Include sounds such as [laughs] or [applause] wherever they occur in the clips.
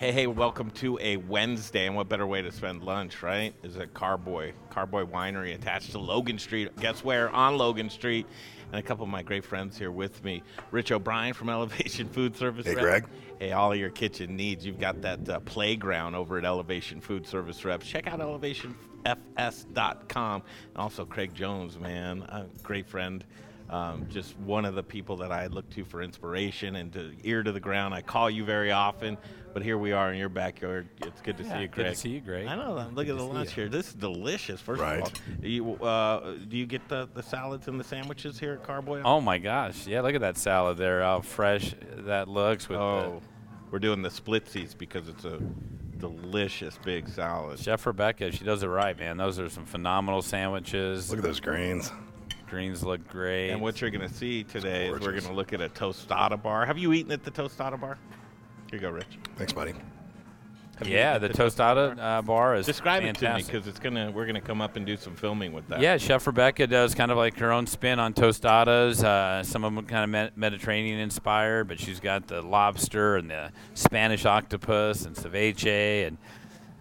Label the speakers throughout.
Speaker 1: Hey, hey, welcome to a Wednesday, and what better way to spend lunch, right? Is at Carboy, Carboy Winery attached to Logan Street. Guess where? On Logan Street. And a couple of my great friends here with me. Rich O'Brien from [laughs] Elevation Food Service.
Speaker 2: Hey,
Speaker 1: Rep.
Speaker 2: Greg.
Speaker 1: Hey, all of your kitchen needs. You've got that uh, playground over at Elevation Food Service Reps. Check out elevationfs.com. And also, Craig Jones, man, a great friend. Um, just one of the people that I look to for inspiration and to ear to the ground. I call you very often, but here we are in your backyard. It's good to
Speaker 3: Yeah,
Speaker 1: see you, Greg.
Speaker 3: good to see you, Greg.
Speaker 1: I know. Look at the
Speaker 3: see
Speaker 1: lunch
Speaker 3: you.
Speaker 1: here. This is delicious. First
Speaker 2: Right.
Speaker 1: of all, do you, uh, do you get the, the salads and the sandwiches here at Carboy?
Speaker 3: Oh my gosh! Yeah, look at that salad there. How fresh that looks with
Speaker 1: Oh, we're doing the splitsies because it's a delicious big salad.
Speaker 3: Chef Rebecca. She does it right, man. Those are some phenomenal sandwiches.
Speaker 2: Look at those greens.
Speaker 3: Greens look great.
Speaker 1: And what you're going to see today is we're going to look at a tostada bar. Have you eaten at the tostada bar? Here you go, Rich.
Speaker 2: Thanks, buddy.
Speaker 1: Have
Speaker 3: yeah,
Speaker 1: eaten
Speaker 3: the
Speaker 1: at
Speaker 3: tostada uh, bar is
Speaker 1: Describe it to me because it's gonna we're gonna come up and do some filming with that.
Speaker 3: Yeah, Chef Rebecca does kind of like her own spin on tostadas. Uh, some of them kind of med- Mediterranean inspired, but she's got the lobster and the Spanish octopus and ceviche and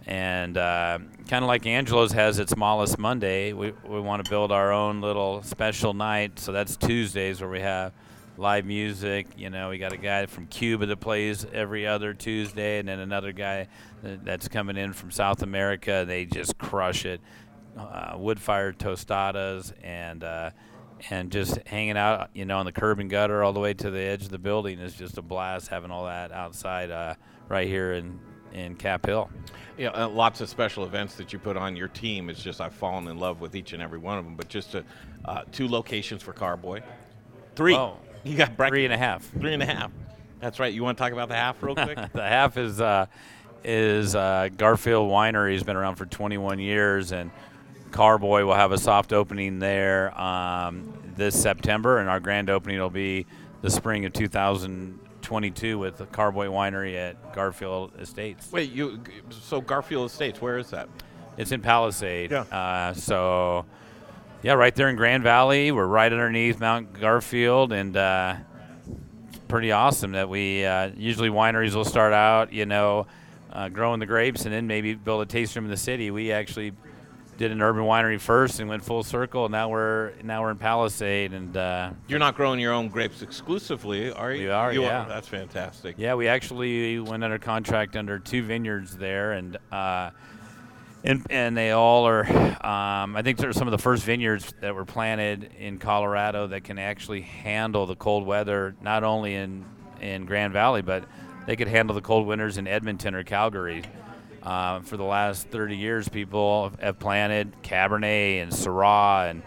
Speaker 3: and uh, kind of like Angelo's has its Smallest Monday. We we want to build our own little special night. So that's Tuesdays where we have live music. You know, we got a guy from Cuba that plays every other Tuesday, and then another guy that's coming in from South America. They just crush it. Uh, wood-fired tostadas and uh, and just hanging out, you know, on the curb and gutter all the way to the edge of the building is just a blast. Having all that outside uh, right here in in Cap Hill.
Speaker 1: Yeah, uh, lots of special events that you put on your team. It's just I've fallen in love with each and every one of them. But just uh uh, two locations for Carboy, three.
Speaker 3: Whoa.
Speaker 1: You got breakfast.
Speaker 3: Three and a half.
Speaker 1: Three and a half. That's right. You want to talk about the half real quick? [laughs]
Speaker 3: the half is uh, is uh, Garfield Winery. has been around for 21 years, and Carboy will have a soft opening there um, this September, and our grand opening will be the spring of 2022 with the Carboy Winery at Garfield Estates.
Speaker 1: Wait, you. So Garfield Estates, where is that?
Speaker 3: It's in Palisade.
Speaker 1: Yeah.
Speaker 3: Uh, so, yeah, right there in Grand Valley. We're right underneath Mount Garfield, and uh, it's pretty awesome that we uh, usually wineries will start out, you know, uh, growing the grapes and then maybe build a taste room in the city. We actually did an urban winery first and went full circle. And now we're now we're in Palisade, and uh,
Speaker 1: You're not growing your own grapes exclusively, are you?
Speaker 3: We are,
Speaker 1: You
Speaker 3: yeah.
Speaker 1: That's fantastic.
Speaker 3: Yeah, we actually went under contract under two vineyards there, and uh, and and they all are. Um, I think they're some of the first vineyards that were planted in Colorado that can actually handle the cold weather, not only in in Grand Valley, but they could handle the cold winters in Edmonton or Calgary. Uh, for the last 30 years, people have planted Cabernet and Syrah and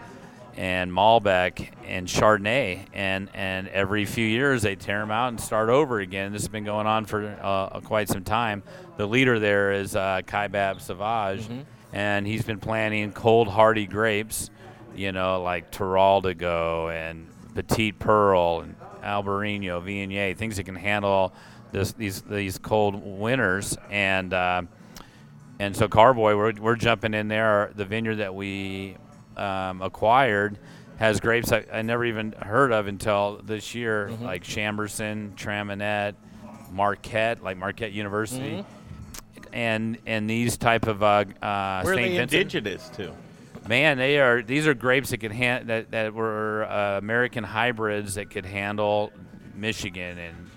Speaker 3: and Malbec and Chardonnay, and and every few years they tear them out and start over again. This has been going on for uh, quite some time. The leader there is uh, Kaibab Savage, and he's been planting cold hardy grapes, you know, like Teroldego and Petite Pearl and Albarino, Viognier, things that can handle this these these cold winters and. Uh, and so Carboy, we're, we're jumping in there. The vineyard that we um, acquired has grapes I, I never even heard of until this year, like Chambourcin, Traminette, Marquette, like Marquette University, and and these type of uh, uh,
Speaker 1: Where
Speaker 3: St.
Speaker 1: they
Speaker 3: Vincent.
Speaker 1: indigenous to?
Speaker 3: Man, they are. These are grapes that can han- that that were uh, American hybrids that could handle Michigan and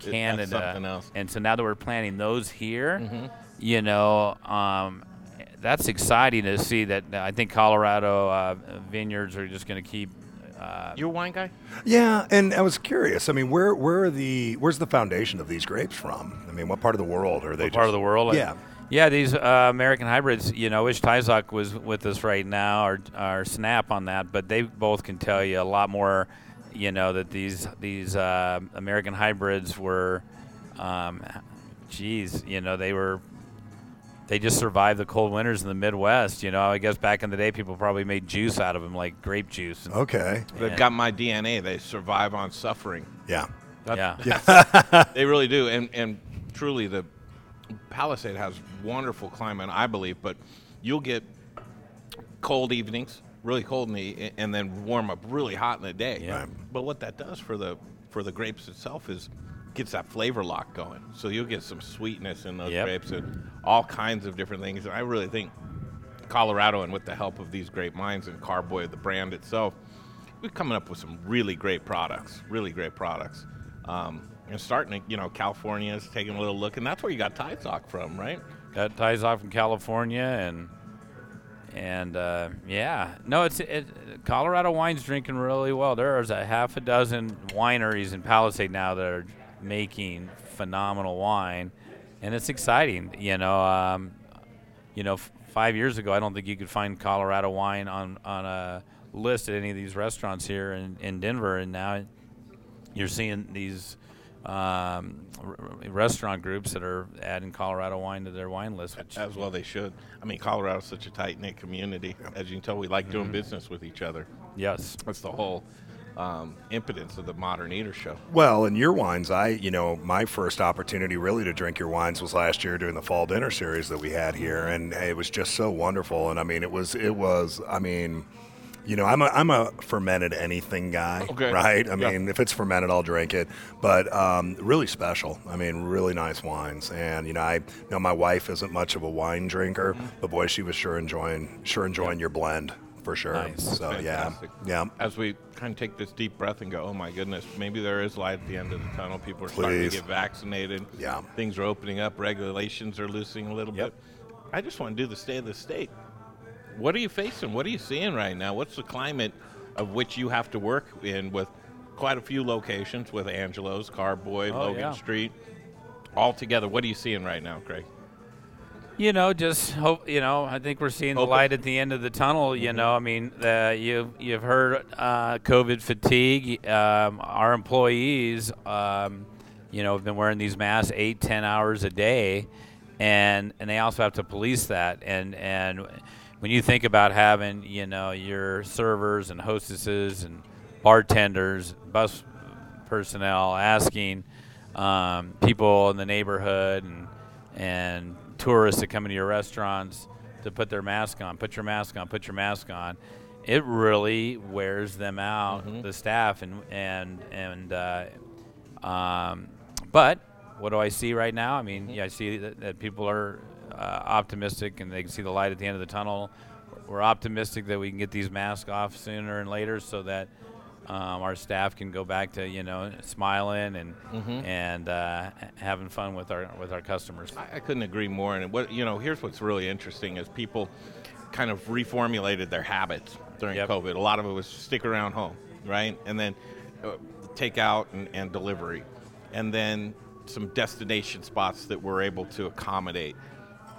Speaker 3: Canada.
Speaker 1: something else.
Speaker 3: And so now that we're planting those here, you know, um, that's exciting to see. That I think Colorado uh, vineyards are just going to keep. Uh,
Speaker 1: You a wine guy?
Speaker 2: Yeah, and I was curious. I mean, where where are the where's the foundation of these grapes from? I mean, what part of the world are they?
Speaker 3: what part of the world?
Speaker 2: Yeah.
Speaker 3: Yeah, these uh, American hybrids, you know, Ish Tizak was with us right now, or, our snap on that, but they both can tell you a lot more, you know, that these these uh, American hybrids were, um, geez, you know, they were, they just survived the cold winters in the Midwest. You know, I guess back in the day, people probably made juice out of them, like grape juice. And,
Speaker 2: Okay.
Speaker 1: They've got my DNA. They survive on suffering.
Speaker 2: Yeah.
Speaker 3: yeah. [laughs]
Speaker 1: They really do. And and truly, the Palisade has wonderful climate, I believe. But you'll get cold evenings, really cold in the, and then warm up really hot in the day.
Speaker 3: Yeah.
Speaker 2: Right.
Speaker 1: But what that does for the for the grapes itself is gets that flavor lock going. So you'll get some sweetness in those
Speaker 3: Yep.
Speaker 1: grapes and all kinds of different things. And I really think Colorado, and with the help of these great minds and Carboy, the brand itself, we're coming up with some really great products. Really great products. Um, and starting, to, you know, California is taking a little look, and that's where you got Tide Sock from, right?
Speaker 3: Got off from California and and uh, yeah, no, it's it, Colorado wine's drinking really well. There's a half a dozen wineries in Palisade now that are making phenomenal wine, and it's exciting. You know, um, you know, f- five years ago, I don't think you could find Colorado wine on on a list at any of these restaurants here in, in Denver, and now you're seeing these um, r- restaurant groups that are adding Colorado wine to their wine list. Which
Speaker 1: As well, they should. I mean, Colorado's such a tight knit community. As you can tell, we like doing business with each other.
Speaker 3: yes,
Speaker 1: That's the whole um, impotence of the Modern Eater Show.
Speaker 2: Well, and your wines, I, you know, my first opportunity really to drink your wines was last year during the fall dinner series that we had here, and it was just so wonderful. And I mean, it was, it was, I mean, you know, I'm a, I'm a fermented anything guy,
Speaker 1: Okay.
Speaker 2: right? I
Speaker 1: Yeah.
Speaker 2: mean, if it's fermented, I'll drink it. But um, really special. I mean, really nice wines. And you know, I know my wife isn't much of a wine drinker,
Speaker 1: Mm-hmm.
Speaker 2: but boy, she was sure enjoying, sure enjoying your blend for sure.
Speaker 3: Nice.
Speaker 2: So yeah,
Speaker 1: Fantastic.
Speaker 2: yeah.
Speaker 1: As we kind of take this deep breath and go, oh my goodness, maybe there is light at the end of the tunnel. People are starting to get vaccinated.
Speaker 2: Yeah.
Speaker 1: Things are opening up. Regulations are loosening a little
Speaker 3: Yep.
Speaker 1: bit. I just want to do the state of the state. What are you facing? What are you seeing right now? What's the climate of which you have to work in with quite a few locations with Angelo's, Carboy,
Speaker 3: Oh,
Speaker 1: Logan
Speaker 3: yeah.
Speaker 1: Street, all together? What are you seeing right now, Craig?
Speaker 3: You know, just hope. You know, I think we're seeing the light at the end of the tunnel. You know, I mean, the, you you've heard uh, COVID fatigue. Um, our employees, um, you know, have been wearing these masks eight, ten hours a day, and and they also have to police that. And and when you think about having, you know, your servers and hostesses and bartenders, bus personnel asking um, people in the neighborhood and and tourists that come into your restaurants to put their mask on. Put your mask on. Put your mask on. It really wears them out, the staff, and and and. Uh, um, but what do I see right now? I mean, yeah, I see that, that people are uh, optimistic and they can see the light at the end of the tunnel. We're optimistic that we can get these masks off sooner and later so that um, our staff can go back to you know smiling and and uh, having fun with our with our customers.
Speaker 1: I, I couldn't agree more. And what you know, here's what's really interesting is people kind of reformulated their habits during
Speaker 3: Yep.
Speaker 1: COVID. A lot of it was stick around home, right, and then uh, takeout and, and delivery, and then some destination spots that we're able to accommodate.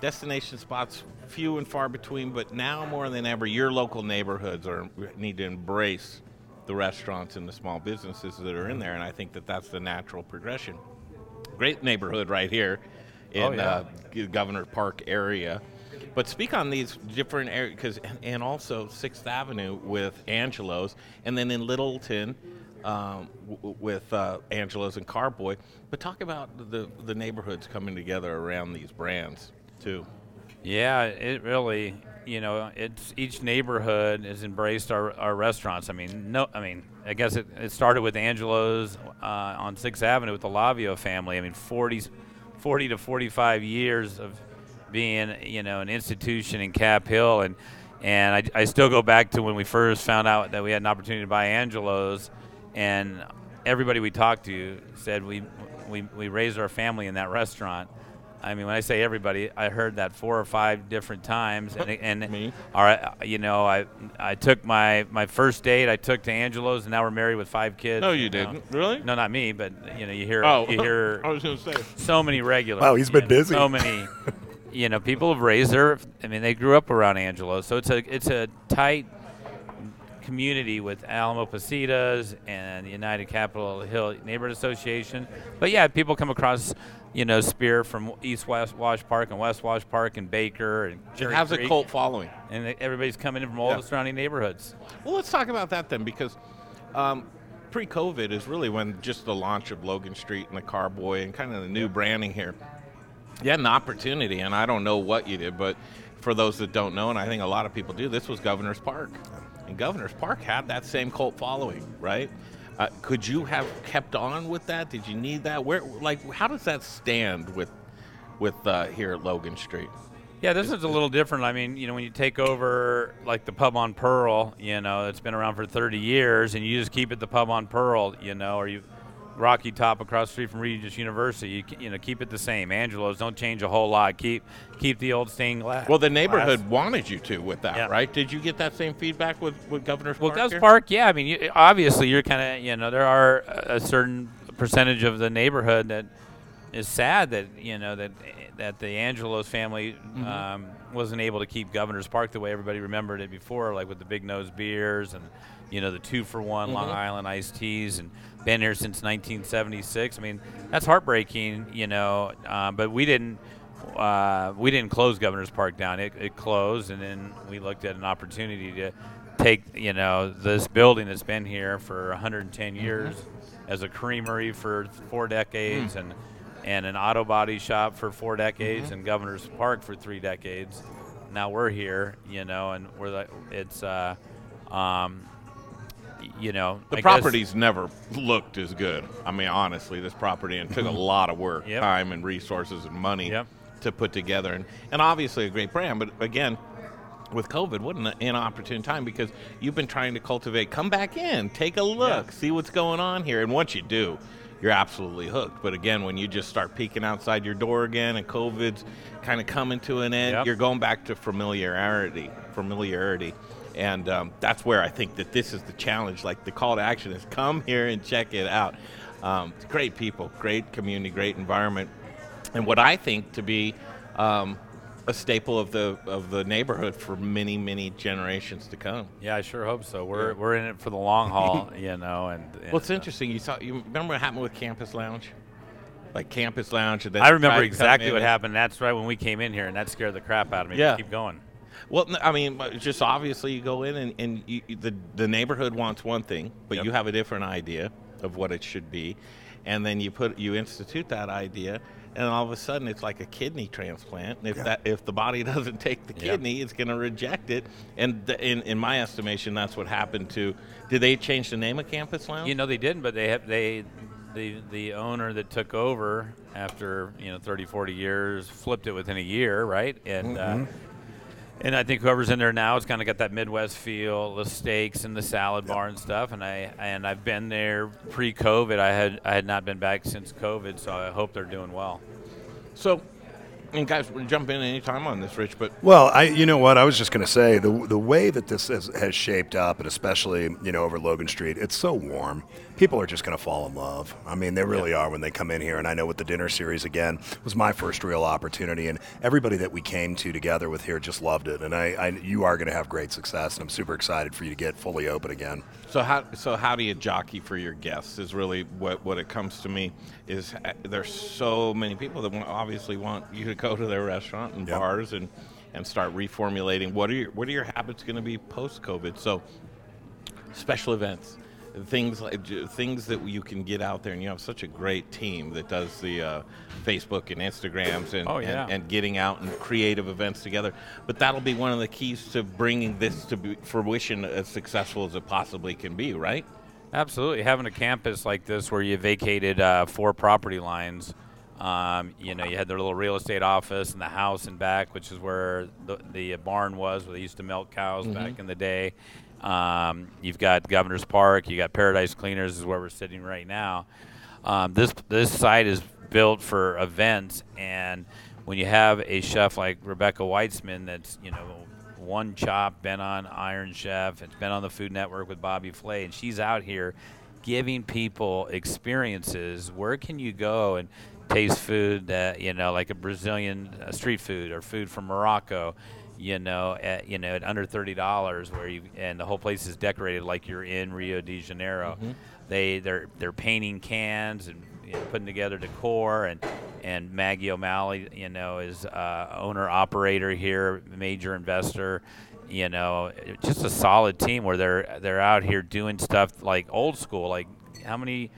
Speaker 1: Destination spots few and far between, but now more than ever, your local neighborhoods are need to embrace the restaurants and the small businesses that are in there, and I think that that's the natural progression great neighborhood right here in
Speaker 3: Oh, yeah.
Speaker 1: uh, Governor Park area. But speak on these different areas, because and also Sixth Avenue with Angelo's, and then in Littleton um, w- with uh, Angelo's and Carboy. But talk about the the neighborhoods coming together around these brands too.
Speaker 3: Yeah, it really, you know, it's each neighborhood has embraced our, our restaurants. I mean, no, I mean, I guess it, it started with Angelo's uh, on Sixth Avenue with the Lavio family. I mean, 40, 40 to 45 years of being, you know, an institution in Cap Hill. And, and I, I still go back to when we first found out that we had an opportunity to buy Angelo's. And everybody we talked to said we, we, we raised our family in that restaurant. I mean, when I say everybody, I heard that four or five different times, and and [laughs]
Speaker 1: Me.
Speaker 3: all right, uh, you know, I I took my my first date, I took to Angelo's, and now we're married with five kids.
Speaker 1: No, you
Speaker 3: know.
Speaker 1: didn't. Really?
Speaker 3: No, not me, but you know, you hear
Speaker 1: Oh,
Speaker 3: you hear [laughs]
Speaker 1: I was going to say.
Speaker 3: so many regulars.
Speaker 2: Wow, he's been
Speaker 3: know,
Speaker 2: busy.
Speaker 3: So many, [laughs] you know, people have raised their. I mean, they grew up around Angelo's, so it's a it's a tight community with Alamo Placita and the United Capitol Hill Neighborhood Association. But yeah, people come across, you know, Speer from East West Wash Park and West Wash Park and Baker and
Speaker 1: It
Speaker 3: Cherry
Speaker 1: has a cult following.
Speaker 3: and everybody's coming in from all
Speaker 1: Yeah.
Speaker 3: the surrounding neighborhoods.
Speaker 1: Well, let's talk about that then, because um, pre-COVID is really when just the launch of Logan Street and the Carboy and kind of the new branding here. You had an opportunity, and I don't know what you did, but for those that don't know, and I think a lot of people do, this was Governor's Park, and Governor's Park had that same cult following, right? Uh, could you have kept on with that? Did you need that? Where, like, how does that stand with, with uh, here at Logan Street?
Speaker 3: Yeah, this is a little different. I mean, you know, when you take over like the pub on Pearl, you know, it's been around for 30 years, and you just keep it the pub on Pearl, you know, or you Rocky Top across the street from Regis University. You, you know, keep it the same. Angelo's don't change a whole lot. Keep keep the old stained glass.
Speaker 1: Well, the neighborhood wanted you to with that,
Speaker 3: Yeah.
Speaker 1: right? Did you get that same feedback with, with Governor's
Speaker 3: Well,
Speaker 1: Park?
Speaker 3: Well,
Speaker 1: Gov's?
Speaker 3: Park, yeah. I mean, you, obviously, you're kind of, you know, there are a certain percentage of the neighborhood that is sad that you know that that the Angelos family um, wasn't able to keep Governor's Park the way everybody remembered it before, like with the big nose beers and you know the two for one Long Island iced teas and been here since 1976. I mean, that's heartbreaking, you know. Uh, but we didn't. Uh, we didn't close Governor's Park down. It, it closed, and then we looked at an opportunity to take, you know, this building that's been here for 110 years as a creamery for four decades, and and an auto body shop for four decades, and Governor's Park for three decades. Now we're here, you know, and we're like, it's, uh, um, you know,
Speaker 1: The
Speaker 3: I guess-
Speaker 1: never looked as good. I mean, honestly, this property and took a mm-hmm. lot of work,
Speaker 3: Yep.
Speaker 1: time, and resources and money
Speaker 3: Yep.
Speaker 1: to put together, and, and obviously a great brand. But again, with COVID, what an inopportune time because you've been trying to cultivate. Come back in, take a look,
Speaker 3: Yeah.
Speaker 1: see what's going on here, and once you do. You're absolutely hooked. But again, when you just start peeking outside your door again and COVID's kind of coming to an end,
Speaker 3: Yep.
Speaker 1: you're going back to familiarity. Familiarity. And um, that's where I think that this is the challenge. Like the call to action is come here and check it out. Um, great people, great community, great environment, and what I think to be um, a staple of the of the neighborhood for many many generations to come.
Speaker 3: Yeah, I sure hope so. We're we're in it for the long haul, [laughs] you know. And, and
Speaker 1: Well, it's
Speaker 3: uh,
Speaker 1: interesting. You saw. You remember what happened with Campus Lounge? Like Campus Lounge, and then
Speaker 3: I remember
Speaker 1: tried to come
Speaker 3: exactly what happened. That's right when we came in here, and that scared the crap out of me.
Speaker 1: Yeah.
Speaker 3: Keep going.
Speaker 1: Well, I mean, just obviously you go in and, and you, the the neighborhood wants one thing, but
Speaker 3: Yep.
Speaker 1: you have a different idea of what it should be, and then you put you institute that idea, and all of a sudden it's like a kidney transplant. And if that if the body [laughs] doesn't take the kidney, it's going to reject it. And th- in in my estimation, that's what happened to. Did they change the name of Campus Lounge?
Speaker 3: You know they didn't, but they have they the the owner that took over after you know 30, 40 years flipped it within a year, right? And uh, and I think whoever's in there now has kind of got that Midwest feel, the steaks and the salad bar and stuff. And I and I've been there pre-COVID. I had I had not been back since COVID, so I hope they're doing well.
Speaker 1: so, and guys, we'll jump in anytime on this, Rich. But
Speaker 2: Well, I, you know what, I was just going to say the the way that this has, has shaped up, and especially you know over Logan Street, it's so warm. People are just going to fall in love. I mean, they really are when they come in here. And I know with the dinner series again was my first real opportunity, and everybody that we came to together with here just loved it. And I, I you are going to have great success, and I'm super excited for you to get fully open again.
Speaker 1: So how so how do you jockey for your guests is really what what it comes to me is uh, there's so many people that want, obviously want you to go to their restaurant and
Speaker 2: Yep.
Speaker 1: bars and and start reformulating what are your what are your habits going to be post COVID so special events things like things that you can get out there and you have such a great team that does the uh, Facebook and Instagrams and,
Speaker 3: Oh, yeah.
Speaker 1: and and getting out and creative events together. But that'll be one of the keys to bringing this to be fruition as successful as it possibly can be, right?
Speaker 3: Absolutely, having a campus like this where you vacated uh, four property lines. Um, you know, you had the little real estate office and the house in back, which is where the, the barn was, where they used to milk cows back in the day. Um, you've got Governor's Park, you got Paradise Cleaners, is where we're sitting right now. Um, this this site is built for events, and when you have a chef like Rebecca Weitzman, that's you know one chop, been on Iron Chef, it's been on the Food Network with Bobby Flay, and she's out here giving people experiences. Where can you go and taste food that you know, like a Brazilian uh, street food or food from Morocco? You know, at you know at under thirty dollars, where you and the whole place is decorated like you're in Rio de Janeiro. They they're they're painting cans and you know, putting together decor and and Maggie O'Malley, you know, is uh, owner operator here, major investor. You know, just a solid team where they're they're out here doing stuff like old school. Like how many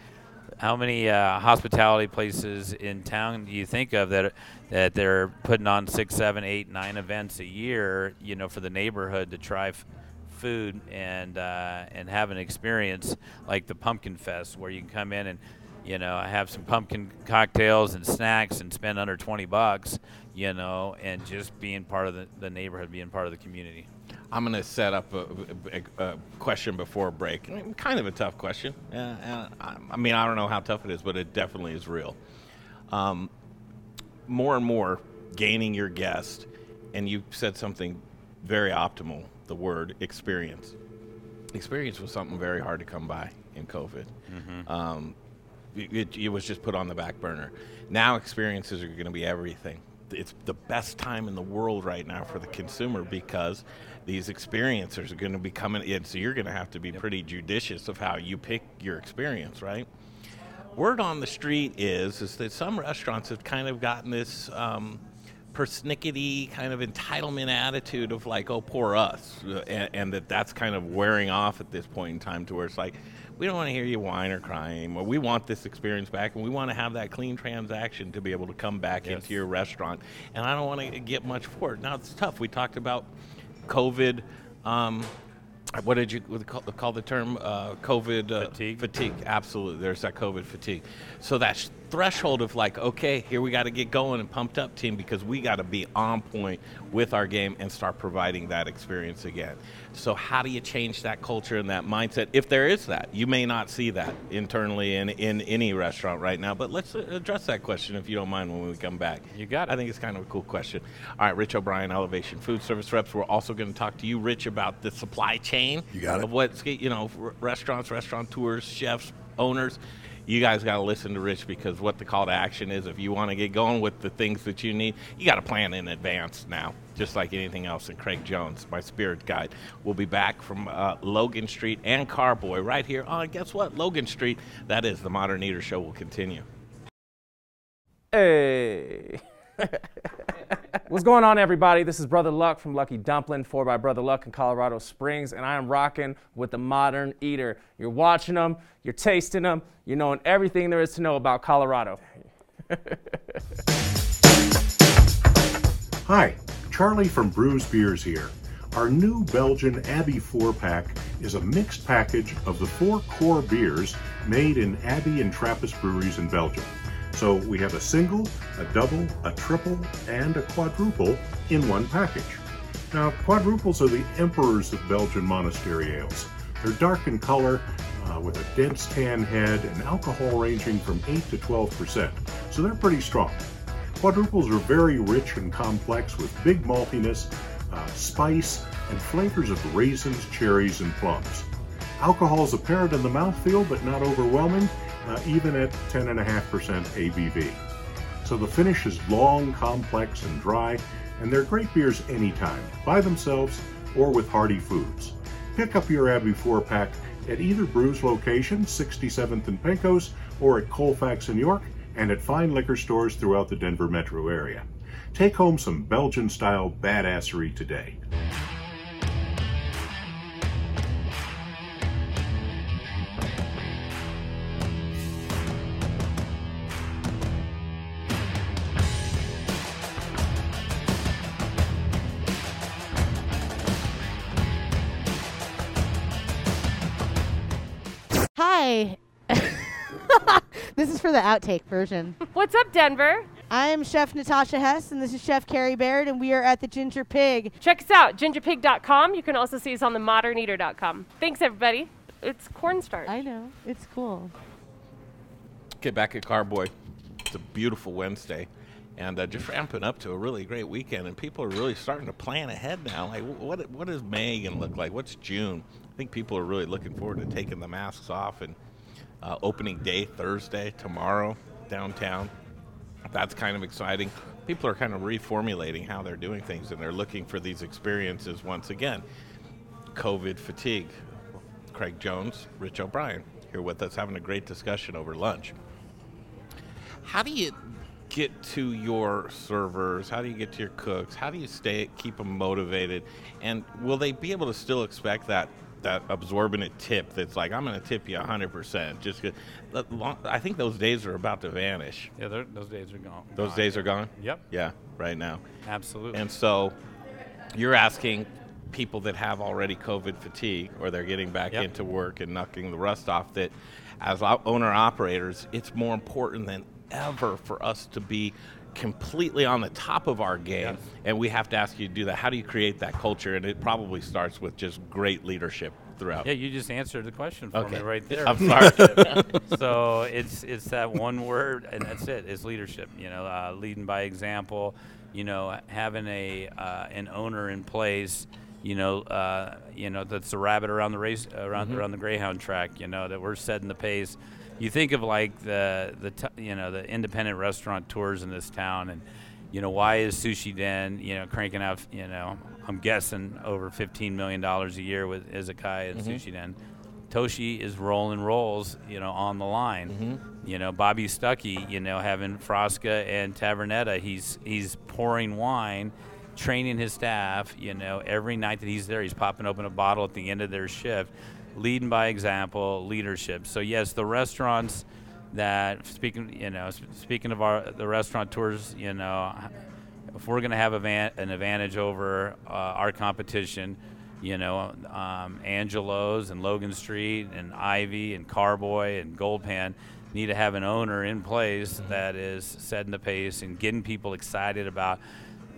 Speaker 3: how many uh, hospitality places in town do you think of that that they're putting on six, seven, eight, nine events a year? You know, for the neighborhood to try f- food and uh, and have an experience like the Pumpkin Fest, where you can come in and you know have some pumpkin cocktails and snacks and spend under 20 bucks, you know, and just being part of the, the neighborhood, being part of the community.
Speaker 1: I'm going to set up a, a, a, question before break. Kind of a tough question. Uh, I mean, I don't know how tough it is, but it definitely is real. Um, more and more, gaining your guest, and you said something very optimal the word experience. Experience was something very hard to come by in COVID. Mm-hmm. Um, it, it, was just put on the back burner. Now experiences are going to be everything. It's the best time in the world right now for the consumer because these experiences are going to be coming in. So you're going to have to be pretty judicious of how you pick your experience, right? Word on the street is is that some restaurants have kind of gotten this um, persnickety kind of entitlement attitude of like, oh, poor us, and, and, that that's kind of wearing off at this point in time to where it's like, we don't want to hear you whine or cry anymore. We want this experience back, and we want to have that clean transaction to be able to come back yes. into your restaurant. And I don't want to get much for it. Now it's tough. We talked about COVID. Um, what did you call the term? Uh, COVID
Speaker 3: uh, fatigue.
Speaker 1: Fatigue. Absolutely. There's that COVID fatigue. So that threshold of like, okay, here we got to get going and pumped up, team, because we got to be on point with our game and start providing that experience again. So how do you change that culture and that mindset? If there is that, you may not see that internally in in any restaurant right now. But let's uh, address that question if you don't mind when we come back.
Speaker 3: You got it.
Speaker 1: I think it's kind of a cool question. All right, Rich O'Brien, Elevation Food Service Reps. We're also going to talk to you, Rich, about the supply chain.
Speaker 2: You got it.
Speaker 1: Of what's you know restaurants, restaurateurs, chefs, owners you guys got to listen to Rich because what the call to action is, if you want to get going with the things that you need, you got to plan in advance now, just like anything else. And Craig Jones, my spirit guide, will be back from uh, Logan Street and Carboy right here on, guess what, Logan Street. That is the Modern Eater Show will continue.
Speaker 4: Hey. [laughs] What's going on, everybody? This is Brother Luck from Lucky Dumpling, 4 by Brother Luck in Colorado Springs, and I am rocking with the Modern Eater. You're watching them, you're tasting them, you're knowing everything there is to know about Colorado. [laughs]
Speaker 5: Hi, Charlie from Brews Beers here. Our new Belgian Abbey 4 pack is a mixed package of the four core beers made in Abbey and Trappist breweries in Belgium. So we have a single, a double, a triple, and a quadruple in one package. Now, quadruples are the emperors of Belgian monastery ales. They're dark in color, uh, with a dense tan head, and alcohol ranging from 8 to 12%, so they're pretty strong. Quadruples are very rich and complex with big maltiness, uh, spice, and flavors of raisins, cherries, and plums. Alcohol is apparent in the mouthfeel, but not overwhelming, uh, even at 10.5% ABV. So the finish is long, complex, and dry, and they're great beers anytime, by themselves or with hearty foods. Pick up your Abbey 4 pack at either Brews location, 67th and Pecos, or at Colfax in York, and at fine liquor stores throughout the Denver metro area. Take home some Belgian style badassery today. [laughs]
Speaker 6: this is for the outtake version. [laughs]
Speaker 7: What's up, Denver?
Speaker 6: I am Chef Natasha Hess, and this is Chef Carrie Baird, and we are at the Ginger Pig.
Speaker 7: Check us out, gingerpig.com. You can also see us on the moderneater.com. Thanks, everybody. It's cornstarch.
Speaker 6: I know. It's cool.
Speaker 1: Get back at Carboy. It's a beautiful Wednesday. And uh, just ramping up to a really great weekend, and people are really starting to plan ahead now. Like, what what is May gonna look like? What's June? I think people are really looking forward to taking the masks off and uh, opening day Thursday, tomorrow, downtown. That's kind of exciting. People are kind of reformulating how they're doing things and they're looking for these experiences once again. COVID fatigue. Craig Jones, Rich O'Brien here with us having a great discussion over lunch. How do you get to your servers? How do you get to your cooks? How do you stay keep them motivated? And will they be able to still expect that that absorbent tip that's like I'm going to tip you 100% just cause I think those days are about to vanish.
Speaker 3: Yeah, those days are gone.
Speaker 1: Those
Speaker 3: gone.
Speaker 1: days are gone?
Speaker 3: Yep.
Speaker 1: Yeah, right now.
Speaker 3: Absolutely.
Speaker 1: And so you're asking people that have already COVID fatigue or they're getting back
Speaker 3: Yep.
Speaker 1: into work and knocking the rust off that as owner operators, it's more important than ever for us to be completely on the top of our game. And we have to ask you to do that. How do you create that culture? And it probably starts with just great leadership throughout.
Speaker 3: Yeah, you just answered the question for
Speaker 1: Okay.
Speaker 3: me right there.
Speaker 1: I'm sorry. [laughs]
Speaker 3: so it's it's that one word, and that's it. It's leadership. You know, uh, leading by example. You know, having a uh, an owner in place. You know, uh, you know that's the rabbit around the race around around the greyhound track. You know that we're setting the pace. You think of like the the t- you know the independent restaurant tours in this town, and you know why is Sushi Den you know cranking out you know I'm guessing over 15 million dollars a year with Izakaya and mm-hmm. Sushi Den. Toshi is rolling rolls, you know, on the line. Mm-hmm. You know, Bobby Stuckey, you know, having Frasca and Tavernetta, he's he's pouring wine, training his staff. You know, every night that he's there, he's popping open a bottle at the end of their shift, leading by example, leadership. So yes, the restaurants that speaking, you know, speaking of our the restaurant tours, you know, if we're going to have an advantage over uh, our competition, you know, um, Angelo's and Logan Street and Ivy and Carboy and Goldpan need to have an owner in place that is setting the pace and getting people excited about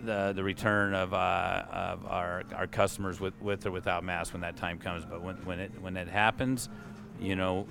Speaker 3: the, the return of, uh, of our, our customers with, with or without masks when that time comes. But when, when, it, when it happens, you know,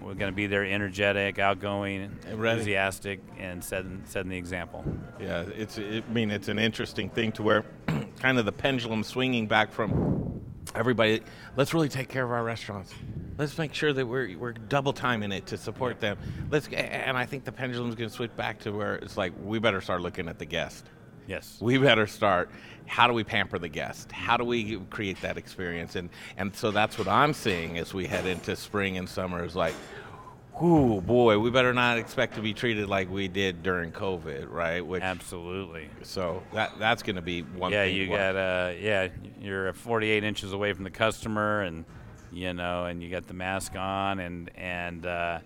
Speaker 3: we're going to be there energetic, outgoing,
Speaker 1: ready.
Speaker 3: enthusiastic, and setting, setting the example.
Speaker 1: Yeah, it's. It, I mean, it's an interesting thing to where, [clears throat] kind of the pendulum swinging back from everybody. Let's really take care of our restaurants. Let's make sure that we're we're double timing it to support them. Let's. And I think the pendulum's going to switch back to where it's like we better start looking at the guest.
Speaker 3: Yes.
Speaker 1: We better start. How do we pamper the guest? How do we create that experience? And and so that's what I'm seeing as we head into spring and summer. Is like, whoo boy, we better not expect to be treated like we did during COVID, right? Which
Speaker 3: Absolutely.
Speaker 1: so that that's going to be one
Speaker 3: Yeah,
Speaker 1: thing.
Speaker 3: you got uh, yeah, you're 48 inches away from the customer, and you know, and you got the mask on, and and uh,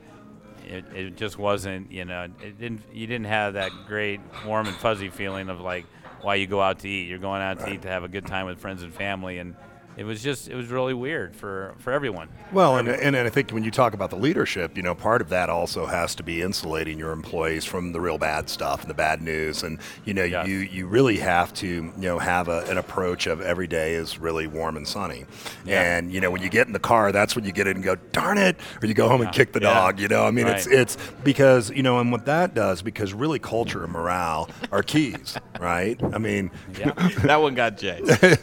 Speaker 3: it, it just wasn't, you know, it didn't you didn't have that great warm and fuzzy feeling of like why you go out to eat. You're going out to eat to have a good time with friends and family, and it was just it was really weird for for everyone.
Speaker 2: Well, and, and I think when you talk about the leadership, you know, part of that also has to be insulating your employees from the real bad stuff and the bad news. And, you know,
Speaker 3: Yes.
Speaker 2: you, you really have to, you know, have a, an approach of every day is really warm and sunny.
Speaker 3: Yeah.
Speaker 2: And, you know, when you get in the car, that's when you get in and go, darn it, or you go home and kick the
Speaker 3: Yeah.
Speaker 2: dog, you know. I mean, it's,
Speaker 3: Right.
Speaker 2: it's because, you know, and what that does, because really culture and morale are keys, right? I mean,
Speaker 3: Yeah. [laughs]
Speaker 1: that one got Jay.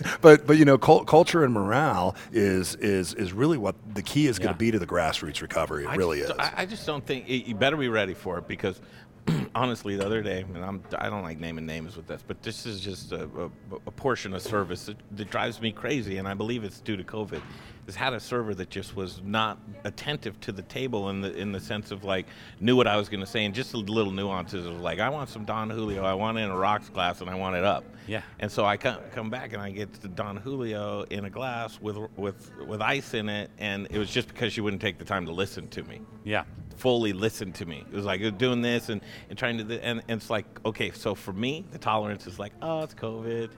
Speaker 1: [laughs]
Speaker 2: but but you know, cul- culture and morale is is is really what the key is going to be to the grassroots recovery. It
Speaker 1: I
Speaker 2: really
Speaker 1: just,
Speaker 2: is.
Speaker 1: I, I just don't think you you better be ready for it because [clears throat] honestly, the other day, and I'm I don't like naming names with this, but this is just a, a, a portion of service that, that drives me crazy, and I believe it's due to COVID. Has had a server that just was not attentive to the table in the in the sense of like knew what I was going to say and just the little nuances of like I want some Don Julio, I want it in a rocks glass, and I want it up.
Speaker 3: Yeah.
Speaker 1: And so I come, come back and I get the Don Julio in a glass with with with ice in it, and it was just because she wouldn't take the time to listen to me,
Speaker 3: Yeah.
Speaker 1: fully listen to me. It was like doing this and, and trying to, th- and, and it's like okay, so for me, the tolerance is like, oh, it's COVID.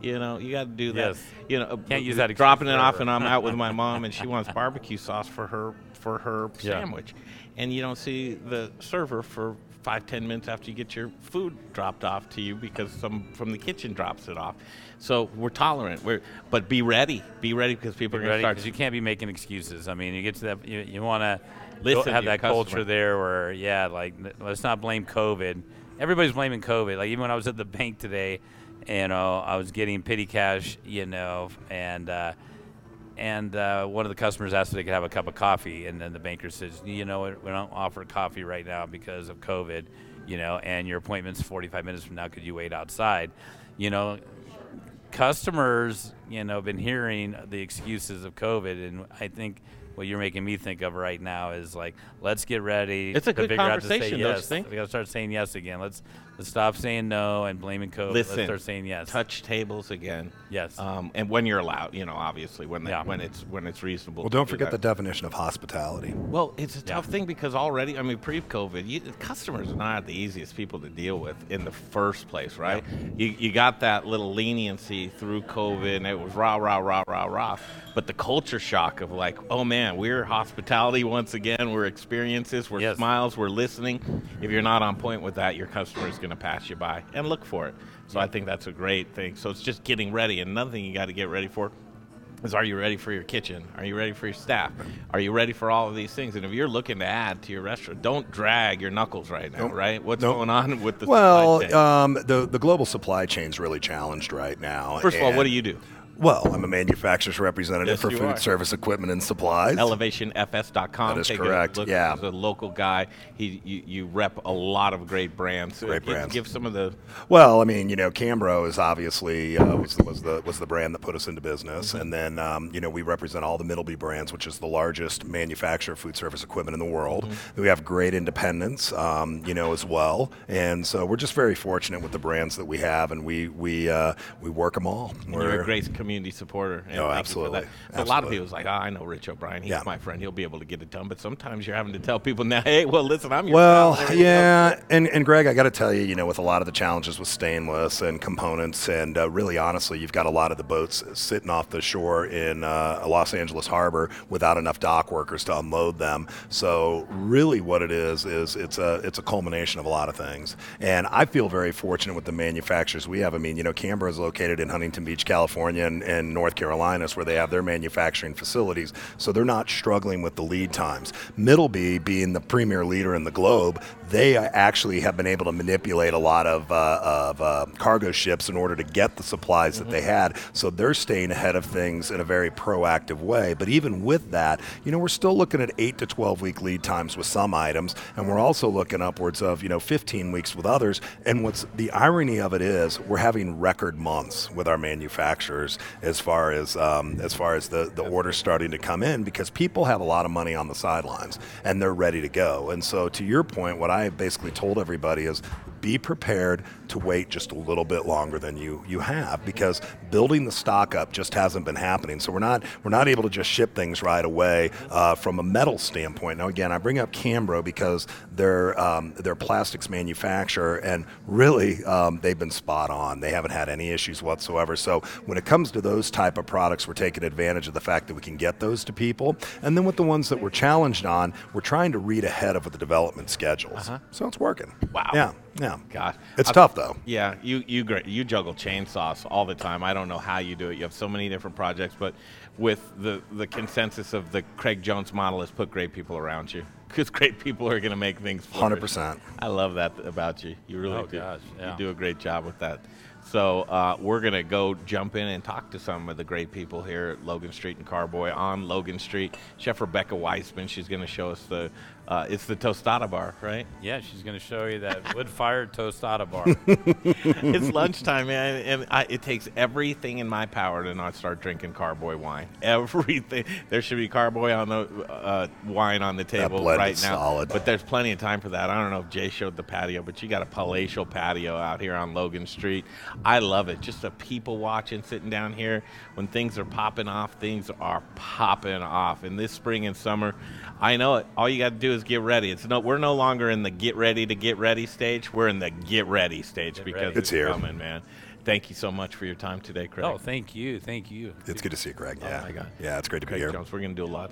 Speaker 1: You know, you got to do that.
Speaker 3: Yes.
Speaker 1: You know,
Speaker 3: Can't use uh, that
Speaker 1: dropping it off, and I'm out with my [laughs] mom, and she wants barbecue sauce for her for her
Speaker 3: Yeah.
Speaker 1: sandwich, and you don't see the server for five ten minutes after you get your food dropped off to you because some from the kitchen drops it off. So we're tolerant. We're but be ready. Be ready because people are going to
Speaker 3: Ready?
Speaker 1: start.
Speaker 3: Because you can't be making excuses. I mean, you get to that, you, you want to
Speaker 1: Listen
Speaker 3: have that
Speaker 1: customer.
Speaker 3: culture there where, yeah, like, let's not blame COVID. Everybody's blaming COVID. Like, even when I was at the bank today, you know, I was getting petty cash, you know, and, uh, and uh, one of the customers asked if they could have a cup of coffee, and then the banker says, "You know, we don't offer coffee right now because of COVID, you know, and your appointment's 45 minutes from now. Could you wait outside?" You know, customers, you know, been hearing the excuses of COVID, and I think what you're making me think of right now is like, let's get ready.
Speaker 1: It's a good
Speaker 3: figure out to say
Speaker 1: conversation, don't you
Speaker 3: yes.
Speaker 1: think?
Speaker 3: We got to start saying yes again. Let's Let's stop saying no and blaming COVID.
Speaker 1: Listen,
Speaker 3: Let's start saying yes.
Speaker 1: touch tables again.
Speaker 3: Yes.
Speaker 1: Um, and when you're allowed, you know, obviously when they,
Speaker 3: Yeah.
Speaker 1: when it's when it's reasonable.
Speaker 2: Well, don't
Speaker 1: do
Speaker 2: forget
Speaker 1: that.
Speaker 2: the definition of hospitality.
Speaker 1: Well, it's a
Speaker 3: Yeah.
Speaker 1: tough thing because already, I mean, pre-COVID, you, customers are not the easiest people to deal with in the first place, right? You, you got that little leniency through COVID, and it was rah, rah, rah, rah, rah. But the culture shock of like, oh man, we're hospitality once again. We're experiences, we're
Speaker 3: Yes.
Speaker 1: smiles, we're listening. If you're not on point with that, your customer is going to pass you by and look for it. So I think that's a great thing. So it's just getting ready, and another thing you got to get ready for is are you ready for your kitchen? Are you ready for your staff? Are you ready for all of these things? And if you're looking to add to your restaurant, don't drag your knuckles right now,
Speaker 2: Nope.
Speaker 1: right? What's
Speaker 2: Nope.
Speaker 1: going on with the
Speaker 2: Well,
Speaker 1: supply chain?
Speaker 2: um, the the global supply chain's really challenged right now.
Speaker 1: First of all, what do you do?
Speaker 2: Well, I'm a manufacturer's representative
Speaker 1: Yes,
Speaker 2: for food
Speaker 1: are.
Speaker 2: service equipment and supplies.
Speaker 1: ElevationFS.com.
Speaker 2: That is
Speaker 1: Take
Speaker 2: correct,
Speaker 1: look.
Speaker 2: yeah.
Speaker 1: As a local guy, he you, you rep a lot of great brands.
Speaker 2: Great
Speaker 1: give,
Speaker 2: brands.
Speaker 1: Give some of the
Speaker 2: Well, I mean, you know, Cambro is obviously uh, was, was the was the brand that put us into business,
Speaker 1: Mm-hmm.
Speaker 2: and then um, you know we represent all the Middleby brands, which is the largest manufacturer of food service equipment in the world.
Speaker 1: Mm-hmm.
Speaker 2: We have great independence, um, you know, as well, and so we're just very fortunate with the brands that we have, and we we uh, we work them all.
Speaker 1: And
Speaker 2: We're-
Speaker 1: you're a great community supporter. And
Speaker 2: Oh, absolutely.
Speaker 1: that. But A lot of
Speaker 2: Absolutely.
Speaker 1: people's like, oh, I know Rich O'Brien. He's
Speaker 2: Yeah.
Speaker 1: my friend. He'll be able to get it done. But sometimes you're having to tell people now, hey, well, listen, I'm your
Speaker 2: Well,
Speaker 1: friend. There you go.
Speaker 2: yeah, and, and Greg, I got to tell you, you know, with a lot of the challenges with stainless and components, and uh, really honestly, you've got a lot of the boats sitting off the shore in uh, Los Angeles Harbor without enough dock workers to unload them. So really, what it is is it's a it's a culmination of a lot of things, and I feel very fortunate with the manufacturers we have. I mean, you know, Cambro is located in Huntington Beach, California, and, and North Carolina, is where they have their manufacturing facilities, so they're not struggling with the lead times. Middleby, being the premier leader in the globe, they actually have been able to manipulate a lot of, uh, of uh, cargo ships in order to get the supplies that they had. So they're staying ahead of things in a very proactive way. But even with that, you know, we're still looking at eight to 12 week lead times with some items, and we're also looking upwards of you know 15 weeks with others. And what's the irony of it is, we're having record months with our manufacturers as far as um, as far as the the orders starting to come in because people have a lot of money on the sidelines and they're ready to go. And so, to your point, what I have basically told everybody is be prepared to wait just a little bit longer than you you have because building the stock up just hasn't been happening. So we're not we're not able to just ship things right away uh, from a metal standpoint. Now again, I bring up Cambro because they're um, they're plastics manufacturer and really um, they've been spot on. They haven't had any issues whatsoever. So when it comes to those type of products, we're taking advantage of the fact that we can get those to people. And then with the ones that we're challenged on, we're trying to read ahead of the development schedules. So it's working.
Speaker 1: Wow.
Speaker 2: Yeah. Yeah.
Speaker 1: God,
Speaker 2: It's
Speaker 1: I-
Speaker 2: tough though.
Speaker 1: Yeah, you you. You juggle chainsaws all the time. I don't know how you do it. You have so many different projects, but with the the consensus of the Craig Jones model is put great people around you [laughs] because great people are going to make things.
Speaker 2: 100%.
Speaker 1: I love that about you. You really
Speaker 3: Oh,
Speaker 1: do.
Speaker 3: gosh, yeah.
Speaker 1: You do a great job with that. So uh, we're gonna go jump in and talk to some of the great people here at Logan Street and Carboy on Logan Street. Chef Rebecca Weitzman, She's gonna show us the. Uh, it's the tostada bar, right?
Speaker 3: Yeah, she's going to show you that [laughs] wood-fired tostada bar. [laughs]
Speaker 1: it's [laughs] lunchtime, man, and I, it takes everything in my power to not start drinking Carboy wine. Everything. There should be Carboy on the uh, wine on the table
Speaker 2: blend
Speaker 1: right now.
Speaker 2: solid.
Speaker 1: But there's plenty of time for that. I don't know if Jay showed the patio, but you got a palatial patio out here on Logan Street. I love it. Just the people watching, sitting down here. When things are popping off, things are popping off. And this spring and summer, I know it. All you got to do is get ready. It's no, we're no longer in the get ready to get ready stage. We're in the get ready stage because
Speaker 3: ready.
Speaker 2: It's here.
Speaker 1: coming, man. Thank you so much for your time today, Craig.
Speaker 3: oh, thank you, thank you.
Speaker 2: It's good to see you, Greg. Yeah.
Speaker 1: my God.
Speaker 2: Yeah, it's great to
Speaker 1: Craig
Speaker 2: be here.
Speaker 1: Jones. We're going to do a lot.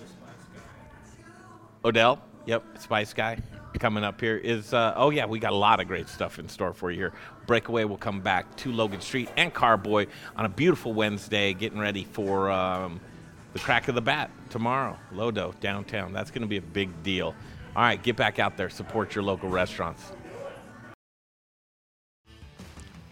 Speaker 1: Odell, yep, Spice Guy coming up here is. Uh, oh yeah, we got a lot of great stuff in store for you here. Breakaway will come back to Logan Street and Carboy on a beautiful Wednesday, getting ready for um, the crack of the bat tomorrow. Lodo downtown. That's going to be a big deal. All right, get back out there, support your local restaurants.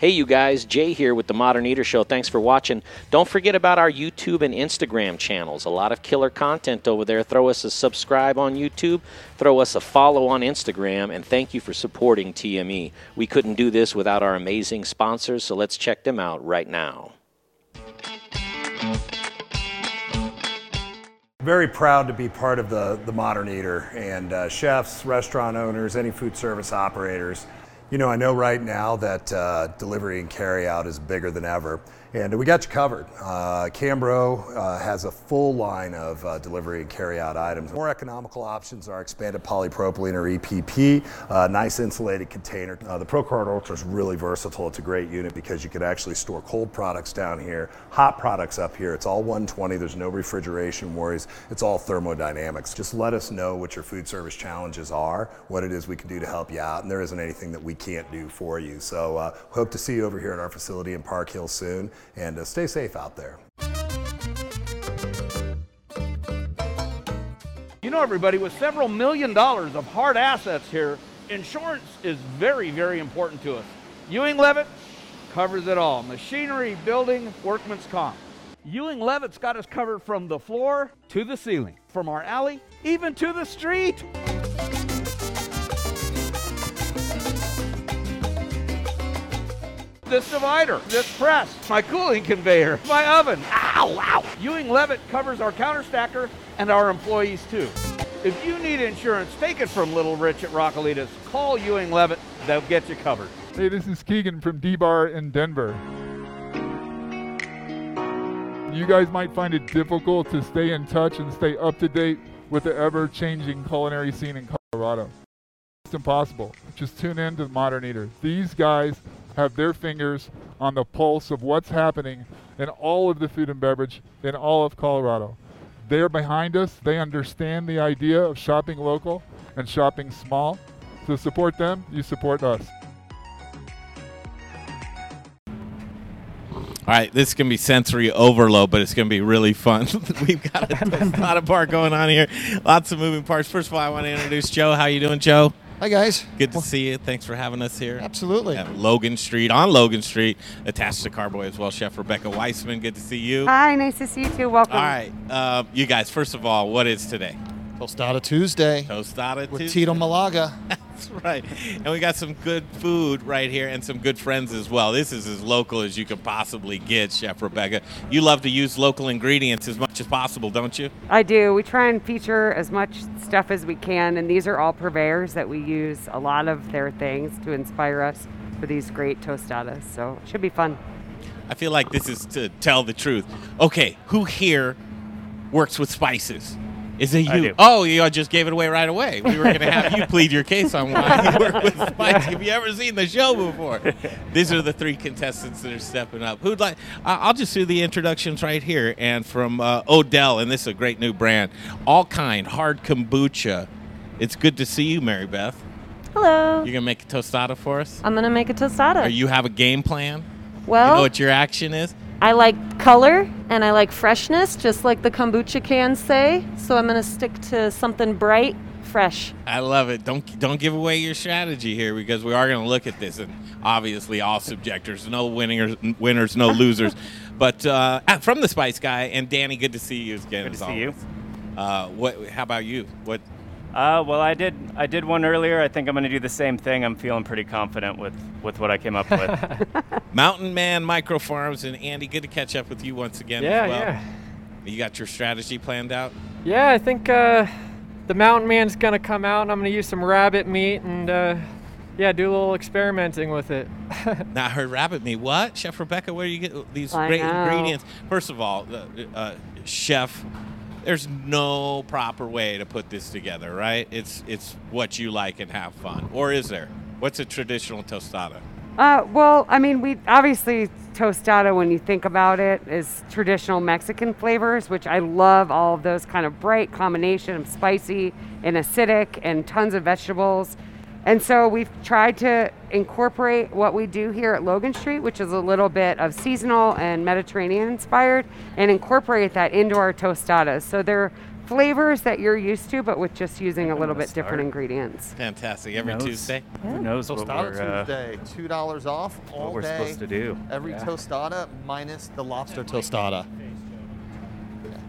Speaker 8: Hey, you guys, Jay here with the Modern Eater Show. Thanks for watching. Don't forget about our YouTube and Instagram channels. A lot of killer content over there. Throw us a subscribe on YouTube, throw us a follow on Instagram, and thank you for supporting TME. We couldn't do this without our amazing sponsors, so let's check them out right now.
Speaker 2: Very proud to be part of the, the Modern Eater and uh, chefs, restaurant owners, any food service operators. You know, I know right now that uh, delivery and carry out is bigger than ever. And we got you covered. Uh, Cambro uh, has a full line of uh, delivery and carry out items. More economical options are expanded polypropylene or EPP, uh, nice insulated container. Uh, the ProCart Ultra is really versatile. It's a great unit because you can actually store cold products down here, hot products up here. It's all 120. There's no refrigeration worries. It's all thermodynamics. Just let us know what your food service challenges are, what it is we can do to help you out, and there isn't anything that we can't do for you. So uh, hope to see you over here at our facility in Park Hill soon and uh, stay safe out there.
Speaker 9: You know, everybody, with several million dollars of hard assets here, insurance is very, very important to us. Ewing Levitt covers it all machinery, building, workman's comp. Ewing Levitt's got us covered from the floor to the ceiling, from our alley even to the street. This divider, this press, my cooling conveyor, my oven. Ow, ow. Ewing Levitt covers our counter stacker and our employees too. If you need insurance, take it from Little Rich at Rockalitas. Call Ewing Levitt, they'll get you covered.
Speaker 10: Hey, this is Keegan from D-Bar in Denver. You guys might find it difficult to stay in touch and stay up to date with the ever-changing culinary scene in Colorado. It's impossible. Just tune in to the Modern Eater. These guys have their fingers on the pulse of what's happening in all of the food and beverage in all of Colorado. They're behind us. They understand the idea of shopping local and shopping small. So support them, you support us.
Speaker 1: All right, this is gonna be sensory overload, but it's gonna be really fun. [laughs] We've got a lot of part going on here, lots of moving parts. First of all, I want to introduce Joe. How you doing, Joe?
Speaker 11: Hi guys.
Speaker 1: Good to see you. Thanks for having us here.
Speaker 11: Absolutely.
Speaker 1: At Logan Street, on Logan Street, attached to Carboy as well. Chef Rebecca Weitzman, good to see you.
Speaker 12: Hi, nice to see you too. Welcome.
Speaker 1: All right, uh, you guys. First of all, what is today?
Speaker 11: Tostada Tuesday.
Speaker 1: Tostada
Speaker 11: with Tito Malaga. [laughs]
Speaker 1: That's right. And we got some good food right here and some good friends as well. This is as local as you could possibly get, Chef Rebecca. You love to use local ingredients as much as possible, don't you?
Speaker 12: I do. We try and feature as much stuff as we can, and these are all purveyors that we use a lot of their things to inspire us for these great tostadas. So it should be fun.
Speaker 1: I feel like this is to tell the truth. Okay, who here works with spices? Is it
Speaker 13: I
Speaker 1: you?
Speaker 13: do.
Speaker 1: Oh, you just gave it away right away. We were going to have you plead your case on why you work with [laughs] spices. Have you ever seen the show before? These are the three contestants that are stepping up. Who'd like? I- I'll just do the introductions right here. And from uh, Odell, and this is a great new brand, Allkind Hard Kombucha. It's good to see you, Mary Beth.
Speaker 14: Hello.
Speaker 1: You're gonna make a tostada for us?
Speaker 14: I'm gonna make a tostada.
Speaker 1: Or you have a game plan?
Speaker 14: well,
Speaker 1: you know what your action is?
Speaker 14: I like color and I like freshness, just like the kombucha cans say. So I'm gonna stick to something bright, fresh.
Speaker 1: I love it. Don't don't give away your strategy here because we are going to look at this and obviously all subjectors, no winners, winners, no losers. [laughs] But uh, ah, from the Spice Guy and Danny, good to see you again.
Speaker 13: Good
Speaker 1: as
Speaker 13: to see you.
Speaker 1: Uh, what? How about you? What?
Speaker 13: Uh, well, I did. I did one earlier. I think I'm going to do the same thing. I'm feeling pretty confident with with what I came up with. [laughs]
Speaker 1: Mountain Man Micro Farms and Andy, good to catch up with you once again.
Speaker 15: Yeah,
Speaker 1: as well.
Speaker 15: yeah.
Speaker 1: You got your strategy planned out?
Speaker 15: Yeah, I think uh, the mountain man's gonna come out, and I'm gonna use some rabbit meat and uh, yeah, do a little experimenting with it. [laughs]
Speaker 1: Now I heard rabbit meat. What, Chef Rebecca? Where do you get these
Speaker 15: I
Speaker 1: great
Speaker 15: know.
Speaker 1: ingredients? First of all, uh, uh, Chef, there's no proper way to put this together, right? It's it's what you like and have fun, or is there? What's a traditional tostada?
Speaker 12: Uh, well, I mean, we obviously tostada, when you think about it, is traditional Mexican flavors, which I love all of those kind of bright combination of spicy and acidic and tons of vegetables. And so we've tried to incorporate what we do here at Logan Street, which is a little bit of seasonal and Mediterranean inspired, and incorporate that into our tostadas. So they're flavors that you're used to, but with just using a little bit different ingredients.
Speaker 1: Fantastic. Every
Speaker 13: knows?
Speaker 1: Tuesday.
Speaker 13: Who knows what
Speaker 11: Tostada
Speaker 13: we're, uh,
Speaker 11: Tuesday, two dollars off all what
Speaker 13: we're
Speaker 11: day.
Speaker 13: supposed to do.
Speaker 11: Every
Speaker 13: Yeah.
Speaker 11: tostada minus the lobster tostada.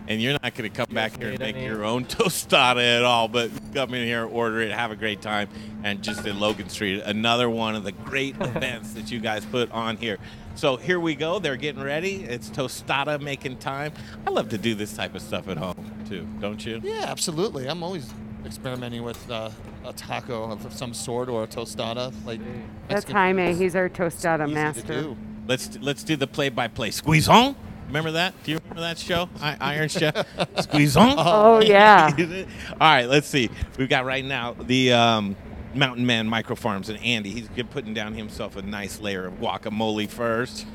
Speaker 1: And you're not going to come back here and make your own [laughs] tostada at all, but come in here, order it, have a great time, and just in Logan Street, another one of the great [laughs] events that you guys put on here. So here we go. They're getting ready. It's tostada making time. I love to do this type of stuff at home too, don't you?
Speaker 11: Yeah, absolutely. I'm always experimenting with uh, a taco of some sort or a tostada. Like
Speaker 12: That's
Speaker 11: Mexican
Speaker 12: Jaime. He's our tostada
Speaker 11: easy to
Speaker 12: master.
Speaker 11: do.
Speaker 1: Let's let's do the play-by-play. Squeeze on. Remember that? Do you remember that show? I, Iron Chef. [laughs] Squeeze on.
Speaker 12: Oh, yeah. [laughs]
Speaker 1: All right. Let's see. We've got right now the um, Mountain Man Micro Farms and Andy. He's good- putting down himself a nice layer of guacamole first.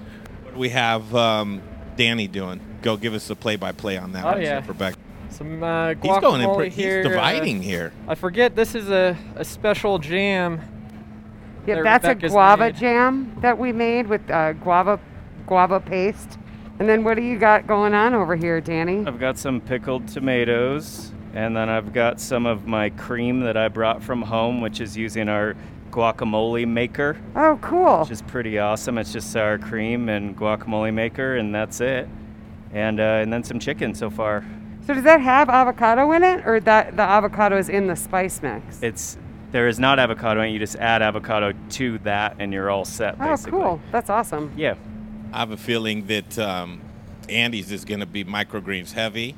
Speaker 1: What do we have um, Danny doing? Go give us the play-by-play on that.
Speaker 15: Oh,
Speaker 1: one,
Speaker 15: yeah.
Speaker 1: Chef Rebecca.
Speaker 15: Some uh,
Speaker 1: He's going in
Speaker 15: guacamole
Speaker 1: pre- he's
Speaker 15: here. uh,
Speaker 1: dividing here.
Speaker 15: I forget this is a, a special jam.
Speaker 12: Yeah,
Speaker 15: that
Speaker 12: that's a
Speaker 15: Rebecca's
Speaker 12: guava
Speaker 15: made.
Speaker 12: jam that we made with uh, guava guava paste. And then what do you got going on over here, Danny?
Speaker 13: I've got some pickled tomatoes, and then I've got some of my cream that I brought from home, which is using our guacamole maker.
Speaker 12: Oh, cool.
Speaker 13: Which is pretty awesome. It's just sour cream and guacamole maker, and that's it. And uh, and then some chicken so far.
Speaker 12: So does that have avocado in it, or that the avocado is in the spice mix?
Speaker 13: It's there is not avocado in it. You just add avocado to that, and you're all set.
Speaker 12: Oh, cool. That's awesome.
Speaker 13: Yeah.
Speaker 1: I have a feeling that um, Andy's is going to be microgreens heavy.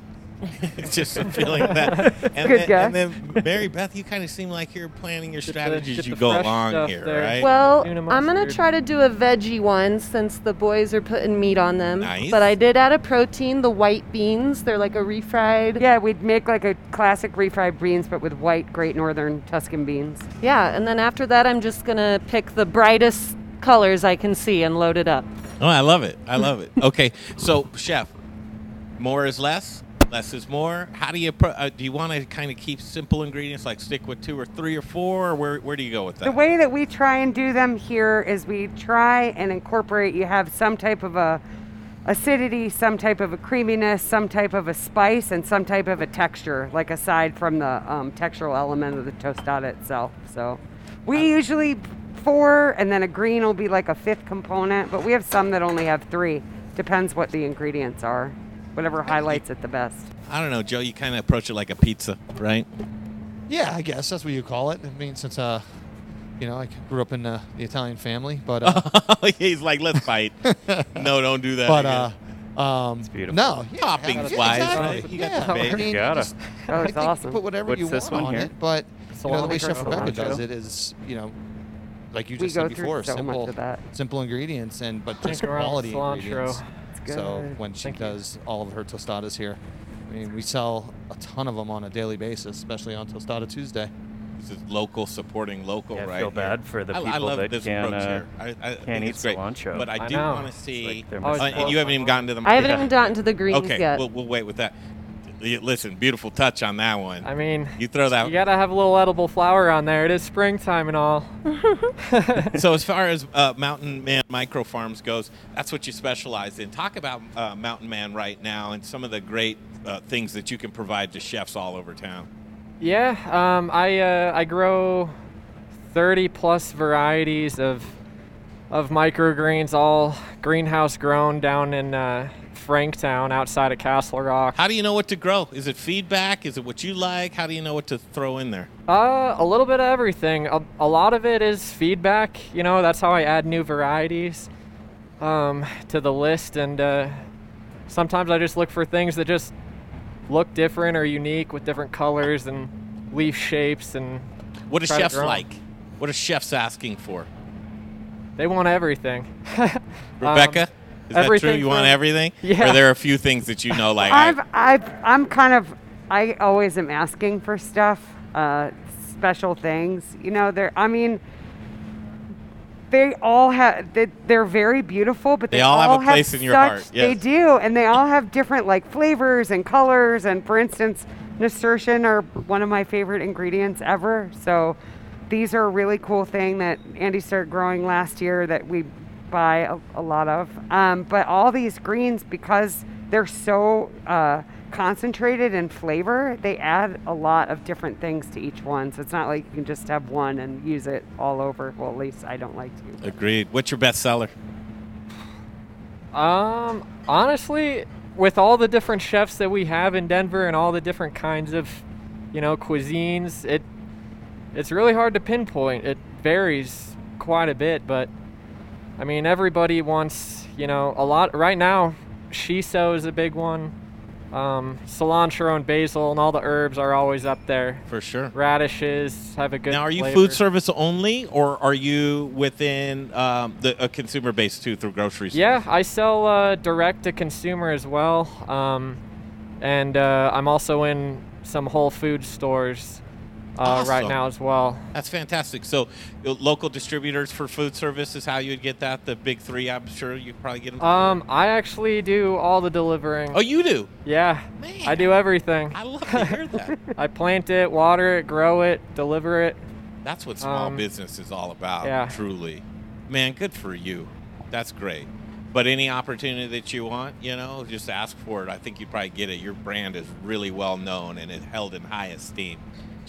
Speaker 1: it's [laughs] just a feeling that. [laughs] And
Speaker 12: Good
Speaker 1: then, And then Mary Beth, you kind of seem like you're planning your strategies
Speaker 15: get
Speaker 1: as you go along here,
Speaker 15: there.
Speaker 1: right?
Speaker 14: Well, I'm gonna try to do a veggie one since the boys are putting meat on them.
Speaker 1: Nice.
Speaker 14: But I did add a protein, the white beans. They're like a refried.
Speaker 12: Yeah, we'd make like a classic refried beans, but with white Great Northern Tuscan beans.
Speaker 14: Yeah, and then after that, I'm just gonna pick the brightest colors I can see and load it up.
Speaker 1: Oh, I love it. I love it. Okay, so chef, more is less. Less is more. How do you pro- uh, do? You want to kind of keep simple ingredients, like stick with two or three or four, or where where do you go with that?
Speaker 12: The way that we try and do them here is we try and incorporate. You have some type of a acidity, some type of a creaminess, some type of a spice, and some type of a texture, like aside from the um, textural element of the tostada itself. So we usually four, and then a green will be like a fifth component, but we have some that only have three. Depends what the ingredients are, whatever highlights it the best.
Speaker 1: I don't know, Joe. You kind of approach it like a pizza, right?
Speaker 11: Yeah, I guess that's what you call it. I mean, since uh, you know, I grew up in uh, the Italian family, but uh, [laughs]
Speaker 1: He's like, let's fight. [laughs] no, don't do that.
Speaker 11: but
Speaker 1: again.
Speaker 11: uh, um,
Speaker 13: It's beautiful.
Speaker 11: no, yeah,
Speaker 1: Toppings
Speaker 11: yeah,
Speaker 1: wise,
Speaker 11: exactly.
Speaker 1: right? You got
Speaker 11: yeah,
Speaker 1: the bacon.
Speaker 11: I mean,
Speaker 13: Gotta.
Speaker 11: just-
Speaker 12: Oh,
Speaker 11: I
Speaker 12: it's
Speaker 11: think
Speaker 12: awesome.
Speaker 11: Put whatever
Speaker 13: What's
Speaker 11: you
Speaker 13: this
Speaker 11: want
Speaker 13: one
Speaker 11: on
Speaker 13: here?
Speaker 11: it, but you know, the way Chef Rebecca does it is, you know, like you just
Speaker 12: go
Speaker 11: said
Speaker 12: through
Speaker 11: before,
Speaker 12: so much
Speaker 11: simple,
Speaker 12: of that.
Speaker 11: simple ingredients and but just quality
Speaker 15: cilantro.
Speaker 11: ingredients. So when she
Speaker 15: Thank you.
Speaker 11: does all of her tostadas here, I mean, we sell a ton of them on a daily basis, especially on Tostada Tuesday.
Speaker 1: This is local supporting local,
Speaker 13: Yeah, I
Speaker 1: right?
Speaker 13: feel bad for the
Speaker 1: I, I
Speaker 13: people
Speaker 1: love
Speaker 13: that
Speaker 1: this
Speaker 13: can,
Speaker 1: approach
Speaker 13: uh,
Speaker 1: here. I, I
Speaker 13: can't eat
Speaker 1: it's great.
Speaker 13: cilantro.
Speaker 1: But I,
Speaker 15: I
Speaker 1: do want to see.
Speaker 13: like they're
Speaker 1: Uh, and you haven't even gotten to them.
Speaker 14: I haven't even gotten to the greens
Speaker 1: Okay,
Speaker 14: yet.
Speaker 1: we'll, we'll wait with that. Listen, beautiful touch on that one.
Speaker 15: I mean,
Speaker 1: you throw that.
Speaker 15: you gotta have a little edible flower on there. It is springtime and all. [laughs]
Speaker 1: so as far as uh, Mountain Man Micro Farms goes, that's what you specialize in. Talk about uh, Mountain Man right now and some of the great uh, things that you can provide to chefs all over town.
Speaker 15: Yeah, um, I uh, I grow 30 plus varieties of of microgreens, all greenhouse grown down in uh, Franktown, outside of Castle Rock.
Speaker 1: How do you know what to grow? Is it feedback? Is it what you like? How do you know what to throw in there?
Speaker 15: Uh, a little bit of everything. A, a lot of it is feedback. You know, that's how I add new varieties um, to the list, and uh, sometimes I just look for things that just look different or unique with different colors and leaf shapes and.
Speaker 1: What are chefs like? What are chefs asking for?
Speaker 15: They want everything. [laughs]
Speaker 1: Rebecca,
Speaker 15: Um,
Speaker 1: is that true?
Speaker 15: everything
Speaker 1: You want everything?
Speaker 15: Yeah.
Speaker 1: Or there are a few things that you know, like
Speaker 12: I've, I've, I'm kind of, I always am asking for stuff, uh, special things. You know, they're, I mean, they all have, they, they're very beautiful, but they,
Speaker 1: They all have a place
Speaker 12: have
Speaker 1: in your
Speaker 12: such-
Speaker 1: heart,
Speaker 12: They do, and they all have different like flavors and colors. And for instance, nasturtium are one of my favorite ingredients ever. So these are a really cool thing that Andy started growing last year that we buy a, a lot of. Um, but all these greens, because they're so uh, concentrated in flavor, they add a lot of different things to each one. So it's not like you can just have one and use it all over. Well, at least I don't like to.
Speaker 1: agreed. What's your best seller?
Speaker 15: Um, honestly, with all the different chefs that we have in Denver and all the different kinds of, you know, cuisines, it it's really hard to pinpoint. It varies quite a bit, but I mean, everybody wants, you know, a lot right now. Shiso is a big one. Um, cilantro and basil and all the herbs are always up there.
Speaker 1: For sure.
Speaker 15: Radishes have a good.
Speaker 1: Now, are you
Speaker 15: flavor.
Speaker 1: food service only, or are you within um, the a consumer base too through grocery stores?
Speaker 15: Yeah, I sell uh, direct to consumer as well, um, and uh, I'm also in some Whole Food stores uh, right now as well.
Speaker 1: That's fantastic. So, uh, local distributors for food service is how you'd get that. The big three, I'm sure you probably get them.
Speaker 15: Um, I actually do all the delivering.
Speaker 1: Oh, you do?
Speaker 15: Yeah, Man, I do everything.
Speaker 1: I love to hear that. [laughs]
Speaker 15: I plant it, water it, grow it, deliver it.
Speaker 1: That's what small
Speaker 15: Um,
Speaker 1: business is all about.
Speaker 15: yeah.
Speaker 1: Truly, man, good for you. That's great. But any opportunity that you want, you know, just ask for it. I think you'd probably get it. Your brand is really well known and is held in high esteem.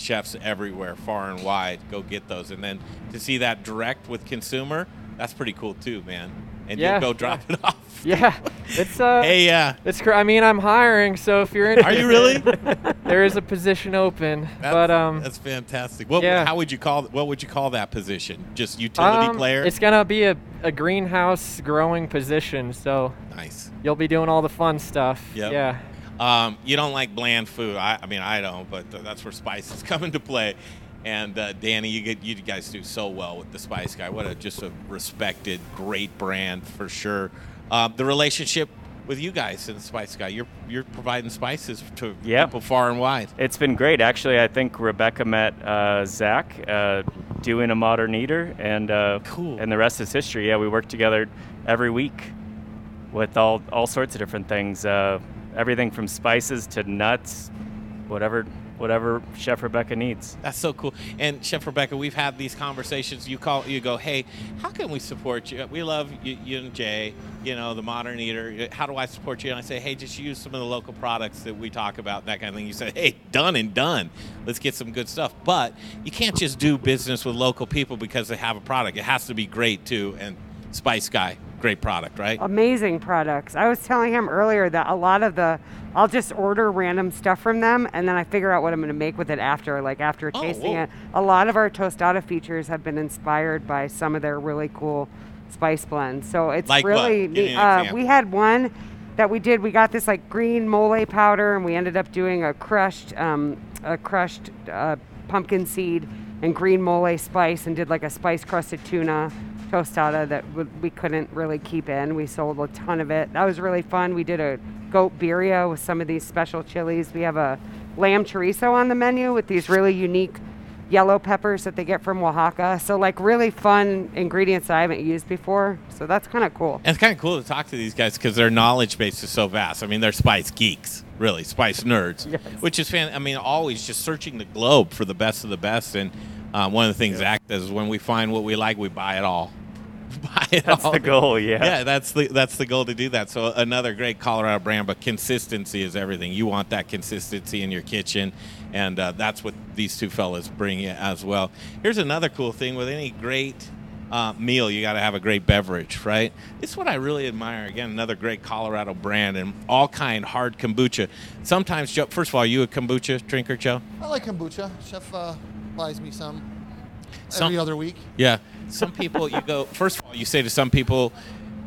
Speaker 1: Chefs everywhere, far and wide, go get those. And then to see that direct with consumer, that's pretty cool too, man. And
Speaker 15: Yeah,
Speaker 1: you go drop it [laughs] off.
Speaker 15: Yeah, it's uh.
Speaker 1: Hey, yeah.
Speaker 15: It's. Cr- I mean, I'm hiring, so if you're in.
Speaker 1: Are you really? [laughs]
Speaker 15: there is a position open,
Speaker 1: That's,
Speaker 15: but um.
Speaker 1: that's fantastic. What,
Speaker 15: yeah.
Speaker 1: How would you call? What would you call that position? Just utility
Speaker 15: um,
Speaker 1: player?
Speaker 15: It's gonna be a, a greenhouse growing position, so.
Speaker 1: Nice.
Speaker 15: You'll be doing all the fun stuff.
Speaker 1: Yep.
Speaker 15: Yeah.
Speaker 1: Um, you don't like bland food. I, I mean, I don't, but that's where spices [laughs] come into play. And uh, Danny, you get you guys do so well with the Spice Guy. What a just a respected, great brand for sure. Um, the relationship with you guys and the Spice Guy, you're you're providing spices to
Speaker 13: Yeah.
Speaker 1: people far and wide.
Speaker 13: It's been great. Actually, I think Rebecca met uh, Zach uh, doing a modern eater, and uh,
Speaker 1: cool.
Speaker 13: And the rest is history. Yeah, we work together every week with all all sorts of different things. Everything from spices to nuts, whatever whatever Chef Rebecca needs.
Speaker 1: That's so cool. And Chef Rebecca, we've had these conversations. You call, you go, hey, how can we support you? We love you, you and Jay. You know, the Modern Eater. How do I support you? And I say, hey, just use some of the local products that we talk about, that kind of thing. You say, hey, done and done. Let's get some good stuff. But you can't just do business with local people because they have a product. It has to be great too. And Spice Guy, great product, right?
Speaker 12: amazing products. I was telling him earlier that a lot of the I'll just order random stuff from them and then I figure out what I'm going to make with it after like after
Speaker 1: Oh,
Speaker 12: tasting
Speaker 1: whoa.
Speaker 12: it. A lot of our tostada features have been inspired by some of their really cool spice blends. So it's
Speaker 1: Like
Speaker 12: really neat. Uh, we had one that we did. We got this like green mole powder and we ended up doing a crushed um, a crushed uh, pumpkin seed and green mole spice and did like a spice crusted tuna tostada that w- we couldn't really keep in. We sold a ton of it. That was really fun. We did a goat birria with some of these special chilies. We have a lamb chorizo on the menu with these really unique yellow peppers that they get from Oaxaca. So like really fun ingredients that I haven't used before. So that's kind of cool.
Speaker 1: And it's kind of cool to talk to these guys because their knowledge base is so vast. I mean, they're spice geeks, really, spice nerds, which is fan. I mean, always just searching the globe for the best of the best. And uh, one of the things Zach does is when we find what we like, we buy it all. [laughs] buy it
Speaker 13: That's
Speaker 1: all.
Speaker 13: the goal, yeah.
Speaker 1: Yeah, that's the that's the goal to do that. So another great Colorado brand, but consistency is everything. You want that consistency in your kitchen, and uh, that's what these two fellas bring you as well. Here's another cool thing with any great uh, meal, you got to have a great beverage, right? This is what I really admire. Again, another great Colorado brand and Allkind hard kombucha. Sometimes, Joe. First of all, are you a kombucha drinker, Joe?
Speaker 11: I like kombucha. Chef uh, buys me some
Speaker 1: Some-
Speaker 11: every other week.
Speaker 1: Yeah. Some people, you go, first of all, you say to some people,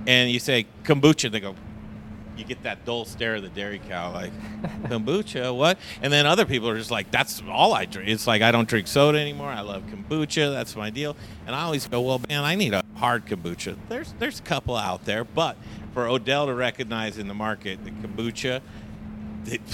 Speaker 1: and you say kombucha, they go, you get that dull stare of the dairy cow, like, [laughs] kombucha, what? And then other people are just like, that's all I drink. It's like, I don't drink soda anymore. I love kombucha. That's my deal. And I always go, well, man, I need a hard kombucha. There's, there's a couple out there, but for Odell to recognize in the market the kombucha,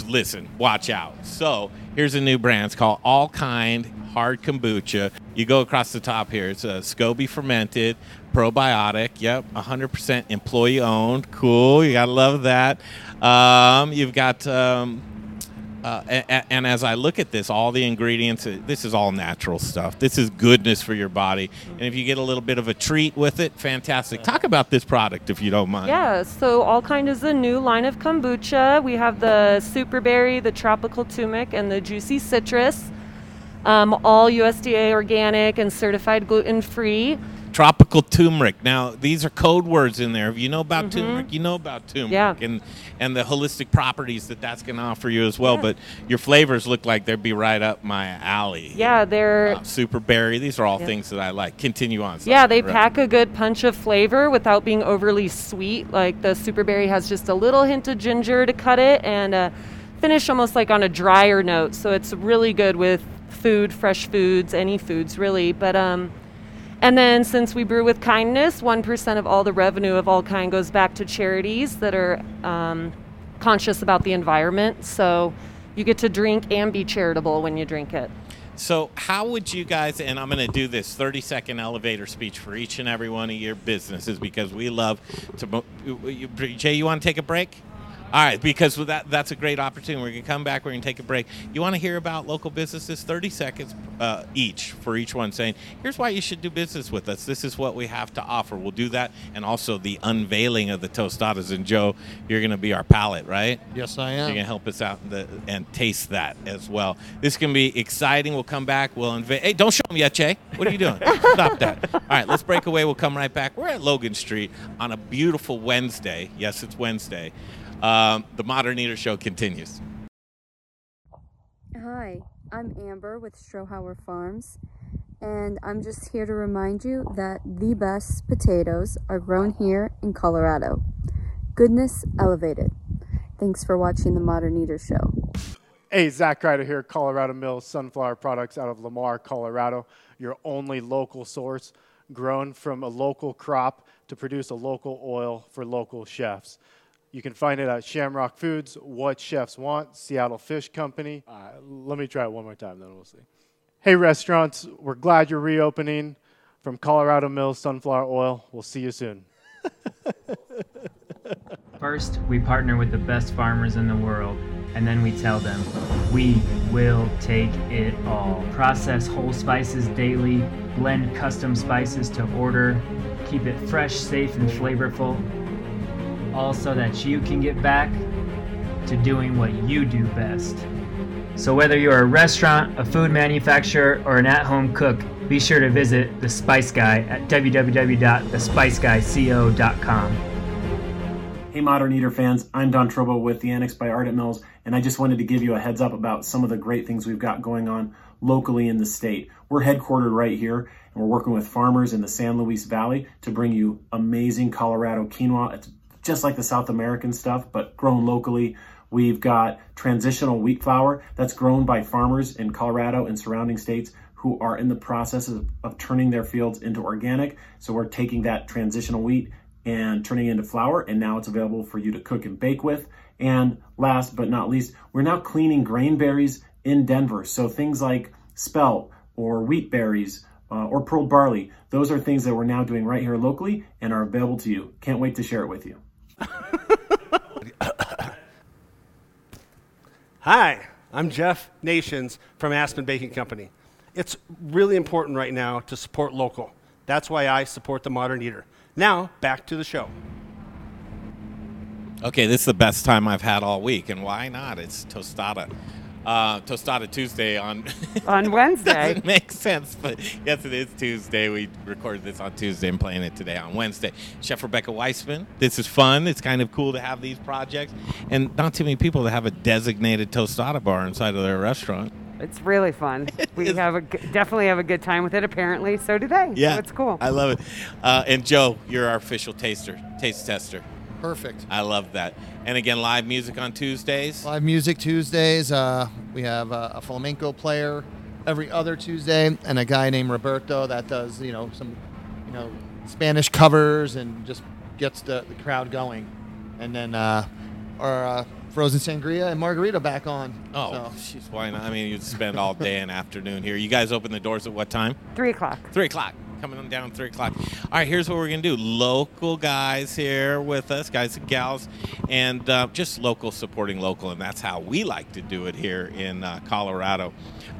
Speaker 1: listen, watch out. So here's a new brand. It's called Allkind Hard Kombucha. You go across the top here. It's a SCOBY fermented, probiotic. Yep, 100% employee owned. Cool. You gotta love that. Um, you've got. Um, uh, and, and as I look at this, all the ingredients, uh, this is all natural stuff. This is goodness for your body. And if you get a little bit of a treat with it, fantastic. Talk about this product if you don't mind.
Speaker 14: Yeah, so Allkind is a new line of kombucha. We have the super berry, the tropical turmeric, and the juicy citrus. Um, all USDA organic and certified gluten free.
Speaker 1: Tropical turmeric. Now, these are code words in there. If you know about turmeric, you know about turmeric
Speaker 12: Yeah.
Speaker 1: and and the holistic properties that that's going to offer you as well. But your flavors look like they'd be right up my alley.
Speaker 12: Yeah, they're
Speaker 1: Uh, super berry. These are all
Speaker 12: Yeah.
Speaker 1: things that I like. Continue on.
Speaker 12: Yeah, they
Speaker 1: Right.
Speaker 12: pack a good punch of flavor without being overly sweet. Like the super berry has just a little hint of ginger to cut it and uh, finish almost like on a drier note. So it's really good with food, fresh foods, any foods really. But um, and then since we brew with kindness, one percent of all the revenue of Allkind goes back to charities that are um, conscious about the environment. So you get to drink and be charitable when you drink it.
Speaker 1: So, how would you guys, and I'm going to do this 30 second elevator speech for each and every one of your businesses because we love to. Jay, you want to take a break? All right, because that, that's a great opportunity. We're going to come back. We're going to take a break. You want to hear about local businesses? 30 seconds uh, each for each one saying, here's why you should do business with us. This is what we have to offer. We'll do that. And also the unveiling of the tostadas. And Joe, you're going to be our palate, right?
Speaker 11: Yes, I am.
Speaker 1: You're going to help us out the, and taste that as well. This can be exciting. We'll come back. We'll unveil. Hey, don't show them yet, Jay. What are you doing? [laughs] Stop that. All right, let's break away. We'll come right back. We're at Logan Street on a beautiful Wednesday. Yes, it's Wednesday. Um, the Modern Eater Show continues.
Speaker 16: Hi, I'm Amber with Strohauer Farms, and I'm just here to remind you that the best potatoes are grown here in Colorado. Goodness elevated. Thanks for watching the Modern Eater Show.
Speaker 17: Hey, Zach Ryder here, Colorado Mills Sunflower Products out of Lamar, Colorado. Your only local source, grown from a local crop to produce a local oil for local chefs. You can find it at Shamrock Foods, What Chefs Want, Seattle Fish Company. Uh, let me try it one more time, then we'll see. Hey, restaurants, we're glad you're reopening. From Colorado Mills Sunflower Oil, we'll see you soon. [laughs]
Speaker 18: First, we partner with the best farmers in the world, and then we tell them, we will take it all. Process whole spices daily, blend custom spices to order, keep it fresh, safe, and flavorful, all so that you can get back to doing what you do best. So, whether you're a restaurant, a food manufacturer, or an at home cook, be sure to visit The Spice Guy at www.thespiceguyco.com.
Speaker 19: Hey, Modern Eater fans, I'm Don Trobo with the Annex by Ardent Mills, and I just wanted to give you a heads up about some of the great things we've got going on locally in the state. We're headquartered right here, and we're working with farmers in the San Luis Valley to bring you amazing Colorado quinoa. It's just like the South American stuff, but grown locally. We've got transitional wheat flour that's grown by farmers in Colorado and surrounding states who are in the process of, of turning their fields into organic. So we're taking that transitional wheat and turning it into flour, and now it's available for you to cook and bake with. And last but not least, we're now cleaning grain berries in Denver. So things like spelt or wheat berries uh, or pearl barley, those are things that we're now doing right here locally and are available to you. Can't wait to share it with you. [laughs]
Speaker 20: Hi, I'm Jeff Nations from Aspen Baking Company. It's really important right now to support local. That's why I support the Modern Eater. Now, back to the show.
Speaker 1: Okay, this is the best time I've had all week, and why not? It's tostada. Uh, tostada Tuesday on
Speaker 12: On [laughs] Wednesday.
Speaker 1: doesn't make sense, but yes, it is Tuesday. We recorded this on Tuesday and playing it today on Wednesday. Chef Rebecca Weitzman. This is fun. It's kind of cool to have these projects, and not too many people that have a designated tostada bar inside of their restaurant.
Speaker 12: It's really fun. [laughs] We have a definitely have a good time with it. Apparently, so do they.
Speaker 1: Yeah,
Speaker 12: so it's cool.
Speaker 1: I love it. Uh, and Joe, you're our official taster, taste tester.
Speaker 11: Perfect.
Speaker 1: I love that. And again, live music on Tuesdays.
Speaker 11: Live music Tuesdays. Uh, we have uh, a flamenco player every other Tuesday, and a guy named Roberto that does you know some you know Spanish covers and just gets the, the crowd going. And then uh, our uh, frozen sangria and margarita back on.
Speaker 1: Oh,
Speaker 11: So-
Speaker 1: jeez, why not? I mean, you'd spend all day and [laughs] afternoon here. You guys open the doors at what time?
Speaker 12: Three o'clock.
Speaker 1: Three o'clock. Coming on down three o'clock. All right, here's what we're gonna do. Local guys here with us, guys and gals, and uh, just local supporting local, and that's how we like to do it here in uh, Colorado.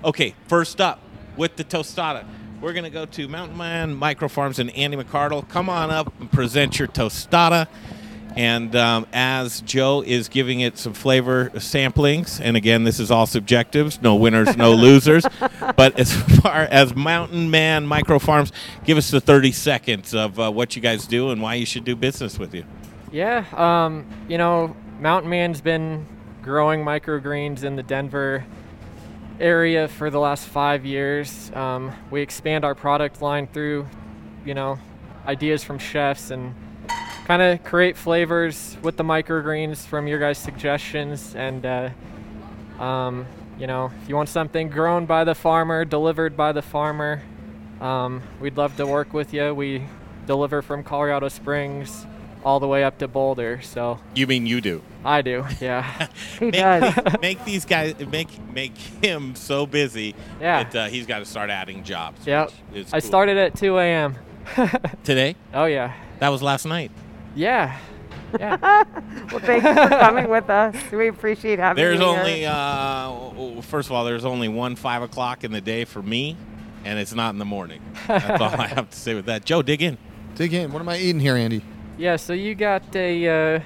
Speaker 1: Okay, first up with the tostada. We're gonna go to Mountain Man Micro Farms and Andy McCardle. Come on up and present your tostada. And um, as Joe is giving it some flavor samplings, and again, this is all subjective, no winners, no [laughs] losers. But as far as Mountain Man Micro Farms, give us the 30 seconds of uh, what you guys do and why you should do business with you.
Speaker 15: Yeah, um, you know, Mountain Man's been growing microgreens in the Denver area for the last five years. Um, we expand our product line through, you know, ideas from chefs and kind of create flavors with the microgreens from your guys' suggestions. And, uh, um, you know, if you want something grown by the farmer, delivered by the farmer, um, we'd love to work with you. We deliver from Colorado Springs all the way up to Boulder. So
Speaker 1: You mean you do?
Speaker 15: I do, yeah. [laughs]
Speaker 1: he make, [laughs] make these guys make make him so busy
Speaker 15: Yeah.
Speaker 1: that uh, he's got to start adding jobs.
Speaker 15: Yep.
Speaker 1: which
Speaker 15: I
Speaker 1: cool.
Speaker 15: started at 2 a.m. [laughs]
Speaker 1: today.
Speaker 15: Oh yeah.
Speaker 1: That was last night.
Speaker 15: Yeah. Yeah. [laughs]
Speaker 12: well, thank you for coming with us. We appreciate having
Speaker 1: There's
Speaker 12: you
Speaker 1: only uh, first of all, there's only one five o'clock in the day for me, and it's not in the morning. That's all I have to say with that. Joe, dig in.
Speaker 11: Dig in. What am I eating here, Andy?
Speaker 15: Yeah, so you got a uh,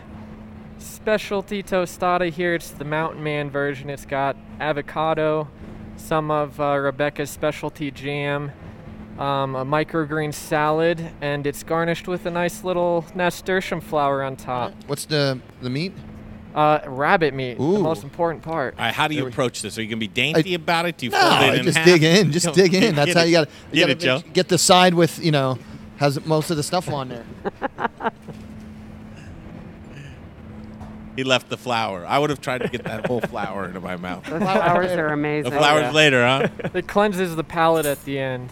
Speaker 15: specialty tostada here. It's the Mountain Man version. It's got avocado, some of uh, Rebecca's specialty jam, um, a microgreen salad, and it's garnished with a nice little nasturtium flower on top.
Speaker 11: What's the the meat?
Speaker 15: Uh, rabbit meat, the most important part.
Speaker 1: All right, how do you approach this? Are you gonna be dainty
Speaker 11: I-
Speaker 1: about it? Do you
Speaker 11: No,
Speaker 1: fold it in
Speaker 11: just
Speaker 1: half?
Speaker 11: dig in. Just [laughs] dig in. That's
Speaker 1: get
Speaker 11: how you got to
Speaker 1: Get it, Joe.
Speaker 11: Get the side with you know has most of the stuff on there.
Speaker 1: He left the flour. I would have tried to get that whole flour into my mouth.
Speaker 12: Those flowers are amazing.
Speaker 1: The flowers later, huh?
Speaker 15: it cleanses the palate at the end.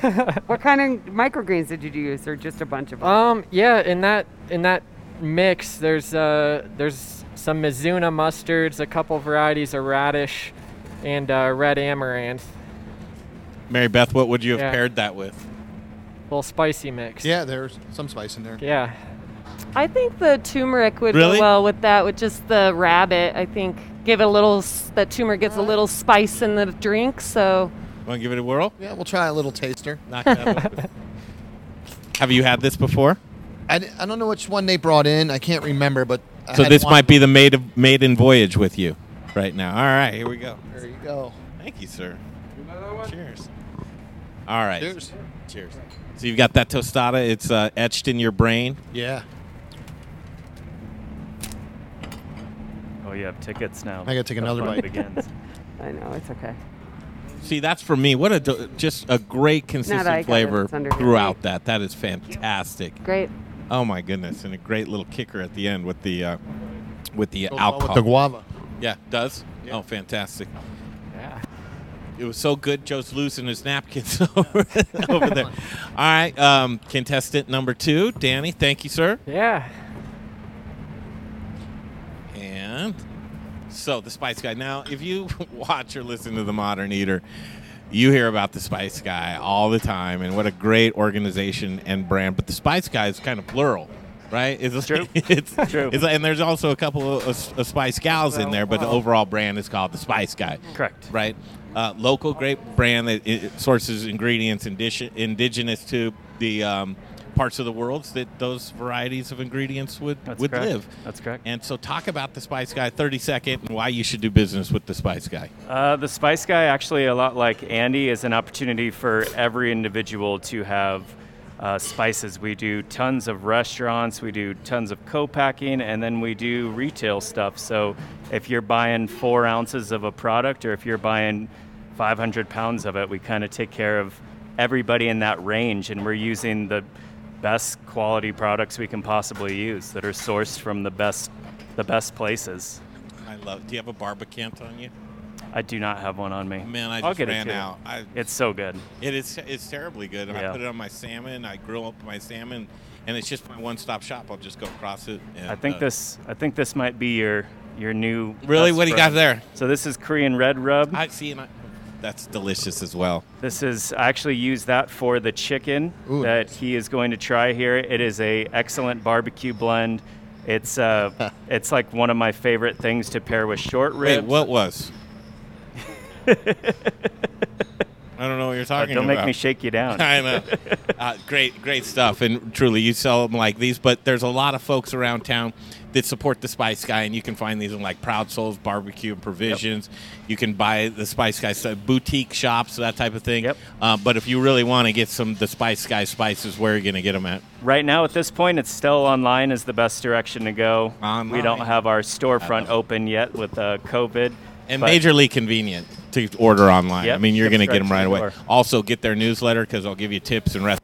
Speaker 15: [laughs]
Speaker 12: what kind of microgreens did you use, or just a bunch of them?
Speaker 15: Um, yeah, in that in that mix, there's uh there's some Mizuna mustards, a couple varieties of radish, and uh, red amaranth.
Speaker 1: Mary Beth, what would you have
Speaker 15: Yeah.
Speaker 1: paired that with?
Speaker 15: A little spicy mix.
Speaker 11: Yeah, there's some spice in there.
Speaker 15: Yeah.
Speaker 14: I think the turmeric would
Speaker 1: Really?
Speaker 14: go well with that, with just the rabbit. I think give it a little. That turmeric gets a little spice in the drink, so
Speaker 1: Want to give it a whirl?
Speaker 11: Yeah, we'll try a little taster.
Speaker 1: Knock that open. [laughs] Have you had this before?
Speaker 11: I, d- I don't know which one they brought in. I can't remember, but I
Speaker 1: So
Speaker 11: had
Speaker 1: this
Speaker 11: one-
Speaker 1: might be the maid maiden voyage with you right now. All right, here we go.
Speaker 11: There you go.
Speaker 1: Thank you, sir. Cheers. All right.
Speaker 11: Cheers.
Speaker 1: Cheers. So you've got that tostada. It's uh, etched in your brain.
Speaker 11: Yeah.
Speaker 13: Oh, you have tickets now.
Speaker 11: I gotta take another bite.
Speaker 13: Begins. [laughs]
Speaker 12: I know it's okay.
Speaker 1: See, that's for me. What a do- just a great consistent
Speaker 12: got
Speaker 1: flavor
Speaker 12: It's under here.
Speaker 1: throughout that. That is fantastic.
Speaker 12: Great.
Speaker 1: Oh my goodness, and a great little kicker at the end with the uh, with the
Speaker 11: Goes well with
Speaker 1: alcohol.
Speaker 11: the guava.
Speaker 1: Yeah, does. Oh, fantastic.
Speaker 15: Yeah.
Speaker 1: It was so good. Joe's losing his napkins [laughs] over, over there. [laughs] All right, um, contestant number two, Danny. Thank you, sir.
Speaker 15: Yeah.
Speaker 1: And so the Spice Guy. Now, if you [laughs] watch or listen to the Modern Eater, you hear about the Spice Guy all the time, and what a great organization and brand. But the Spice Guy is kind of plural, right? Is It's
Speaker 13: True. [laughs]
Speaker 1: It's [laughs]
Speaker 13: True.
Speaker 1: It's, and there's also a couple of, Spice Gals in there, but the overall brand is called the Spice Guy.
Speaker 13: Correct.
Speaker 1: Right. Uh, local, great brand that it sources ingredients indigenous to the um, parts of the world that those varieties of ingredients would
Speaker 13: That's
Speaker 1: would
Speaker 13: correct.
Speaker 1: live.
Speaker 13: That's correct.
Speaker 1: And so, talk about the Spice Guy, 30 second, and why you should do business with the Spice Guy.
Speaker 13: Uh, the Spice Guy, actually, a lot like Andy, is an opportunity for every individual to have uh, spices. We do tons of restaurants, we do tons of co-packing, and then we do retail stuff. So if you're buying four ounces of a product, or if you're buying 500 pounds of it, we kind of take care of everybody in that range, and we're using the best quality products we can possibly use that are sourced from the best, the best places.
Speaker 1: I love. Do you have a Barbacant on you?
Speaker 13: I do not have one on me.
Speaker 1: Man, I
Speaker 13: I'll
Speaker 1: just
Speaker 13: get
Speaker 1: ran out. I,
Speaker 13: it's so good.
Speaker 1: It is. It's terribly good. I put it on my salmon. I grill up my salmon, and it's just my one-stop shop. I'll just go across it. And,
Speaker 13: I think
Speaker 1: uh,
Speaker 13: this. I think this might be your your new.
Speaker 1: Really? What do you got there?
Speaker 13: So this is Korean red rub.
Speaker 1: I see. And I, that's delicious as well.
Speaker 13: This is I actually use that for the chicken
Speaker 1: Ooh,
Speaker 13: that he is going to try here. It is a excellent barbecue blend. It's uh, [laughs] it's like one of my favorite things to pair with short ribs.
Speaker 1: Wait,
Speaker 13: ribs.
Speaker 1: what was? [laughs] I don't know what you're talking about.
Speaker 13: don't make me shake you down. [laughs]
Speaker 1: I know. [laughs] Uh, great, great stuff, and truly, you sell them like these. But there's a lot of folks around town that support the Spice Guy, and you can find these in like Proud Souls Barbecue and Provisions. You can buy the Spice Guy stuff, boutique shops, that type of thing. Yep. Uh, but if you really want to get some the Spice Guy spices, where are you going to get them at?
Speaker 13: Right now, at this point, it's still online is the best direction to go. We don't have our storefront open yet with uh, COVID.
Speaker 1: And
Speaker 13: but-
Speaker 1: majorly convenient to order online. I mean, you're going to get them right away.
Speaker 13: door.
Speaker 1: Also, get their newsletter because I'll give you tips and recipes.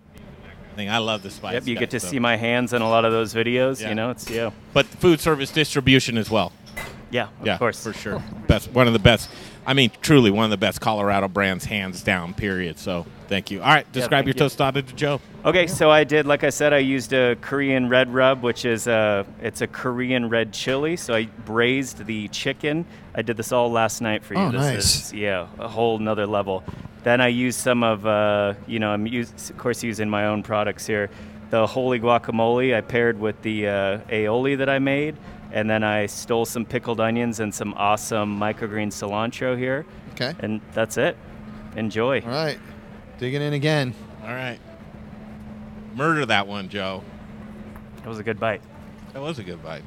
Speaker 1: Thing. I love the Spice.
Speaker 13: Yep, you get to
Speaker 1: stuff.
Speaker 13: see my hands in a lot of those videos.
Speaker 1: Yeah.
Speaker 13: You know, it's yeah.
Speaker 1: But food service distribution as well.
Speaker 13: Yeah, of
Speaker 1: yeah,
Speaker 13: course.
Speaker 1: for sure. best, one of the best. I mean, truly one of the best Colorado brands, hands down. Period. So, thank you. All right,
Speaker 13: Yeah,
Speaker 1: describe your
Speaker 13: you.
Speaker 1: tostada to Joe.
Speaker 13: Okay, so I did, like I said, I used a Korean red rub, which is a it's a Korean red chili. So I braised the chicken. I did this all last night for you.
Speaker 11: Oh,
Speaker 13: this
Speaker 11: nice.
Speaker 13: is yeah, a whole nother level. Then I used some of uh, you know I'm use, of course using my own products here. The holy guacamole I paired with the uh, aioli that I made, and then I stole some pickled onions and some awesome microgreen cilantro here.
Speaker 11: Okay.
Speaker 13: And that's it. Enjoy.
Speaker 11: All right. Digging in again.
Speaker 1: All right. Murder that one, Joe.
Speaker 13: That was a good bite.
Speaker 1: That was a good bite.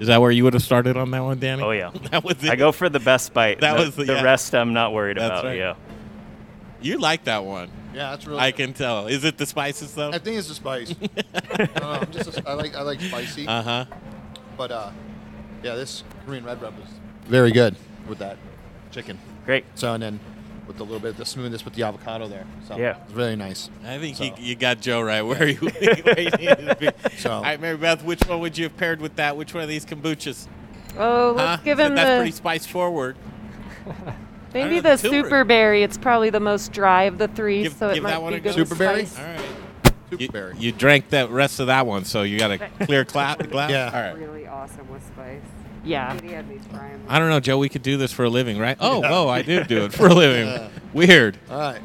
Speaker 1: Is that where you would have started on that one, Danny?
Speaker 13: Oh yeah. [laughs]
Speaker 1: that was it.
Speaker 13: I go for the best bite.
Speaker 1: That
Speaker 13: the,
Speaker 1: was the-
Speaker 13: the
Speaker 1: yeah.
Speaker 13: rest. I'm not worried
Speaker 1: That's
Speaker 13: about.
Speaker 1: right.
Speaker 13: Yeah.
Speaker 1: You like that one.
Speaker 11: Yeah, that's really.
Speaker 1: I can tell. Is it the spices though?
Speaker 11: I think it's the spice. [laughs] I, know, I'm just a, I like I like spicy.
Speaker 1: Uh huh.
Speaker 11: But uh, yeah, this Korean red rub is very good with that chicken.
Speaker 13: Great.
Speaker 11: So and then with a little bit of the smoothness with the avocado there. So
Speaker 13: Yeah.
Speaker 11: it's really nice.
Speaker 1: I think
Speaker 11: So-
Speaker 1: you, you got Joe right [laughs] where you, where you needed to be. [laughs]
Speaker 11: So-
Speaker 1: All right, Mary Beth, which one would you have paired with that? Which one of these kombuchas?
Speaker 14: Oh, let's
Speaker 1: Huh?
Speaker 14: give him
Speaker 1: That's
Speaker 14: the
Speaker 1: pretty spice forward. [laughs]
Speaker 14: maybe
Speaker 1: know,
Speaker 14: the
Speaker 1: the
Speaker 14: super berry. It's probably the most dry of the three,
Speaker 1: Give,
Speaker 14: so it
Speaker 1: give
Speaker 14: might
Speaker 1: that one
Speaker 14: be
Speaker 1: a
Speaker 14: good
Speaker 1: go.
Speaker 14: with spice.
Speaker 1: All right. You, you drank the rest of that one, so you got a clear cla- glass.
Speaker 11: Yeah.
Speaker 1: All right.
Speaker 12: Really awesome with spice.
Speaker 14: Yeah.
Speaker 12: Katie had me try 'em.
Speaker 1: I don't know, Joe. We could do this for a living, right? Oh,
Speaker 11: Yeah.
Speaker 1: whoa! I do do it [laughs] for a living.
Speaker 11: Yeah.
Speaker 1: Weird.
Speaker 11: All right.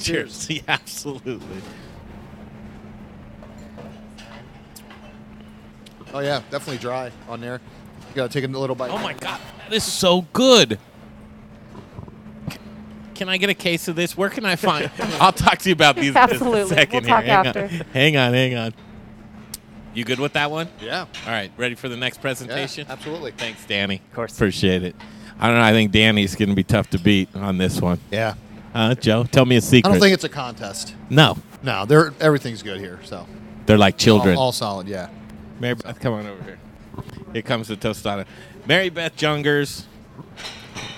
Speaker 1: Cheers. [laughs] Yeah, absolutely.
Speaker 11: Oh yeah, definitely dry on there. You gotta take a little bite.
Speaker 1: Oh my God, that is so good. Can I get a case of this? Where can I find? [laughs] I'll talk to you about these in a second
Speaker 14: We'll
Speaker 1: here. hang
Speaker 14: after.
Speaker 1: On. Hang on, hang on. You good with that one?
Speaker 11: Yeah.
Speaker 1: All right, ready for the next presentation?
Speaker 11: Yeah, absolutely.
Speaker 1: Thanks, Danny.
Speaker 13: Of course.
Speaker 1: Appreciate it. I don't know. I think Danny's going to be tough to beat on this one.
Speaker 11: Yeah.
Speaker 1: Uh, Joe, tell me a secret.
Speaker 11: I don't think it's a contest.
Speaker 1: No,
Speaker 11: No, they're everything's good here. So
Speaker 1: they're like children.
Speaker 11: all, all solid. Yeah.
Speaker 1: Mary Beth, come on over here. Here comes the tostada. Mary Beth Jungers,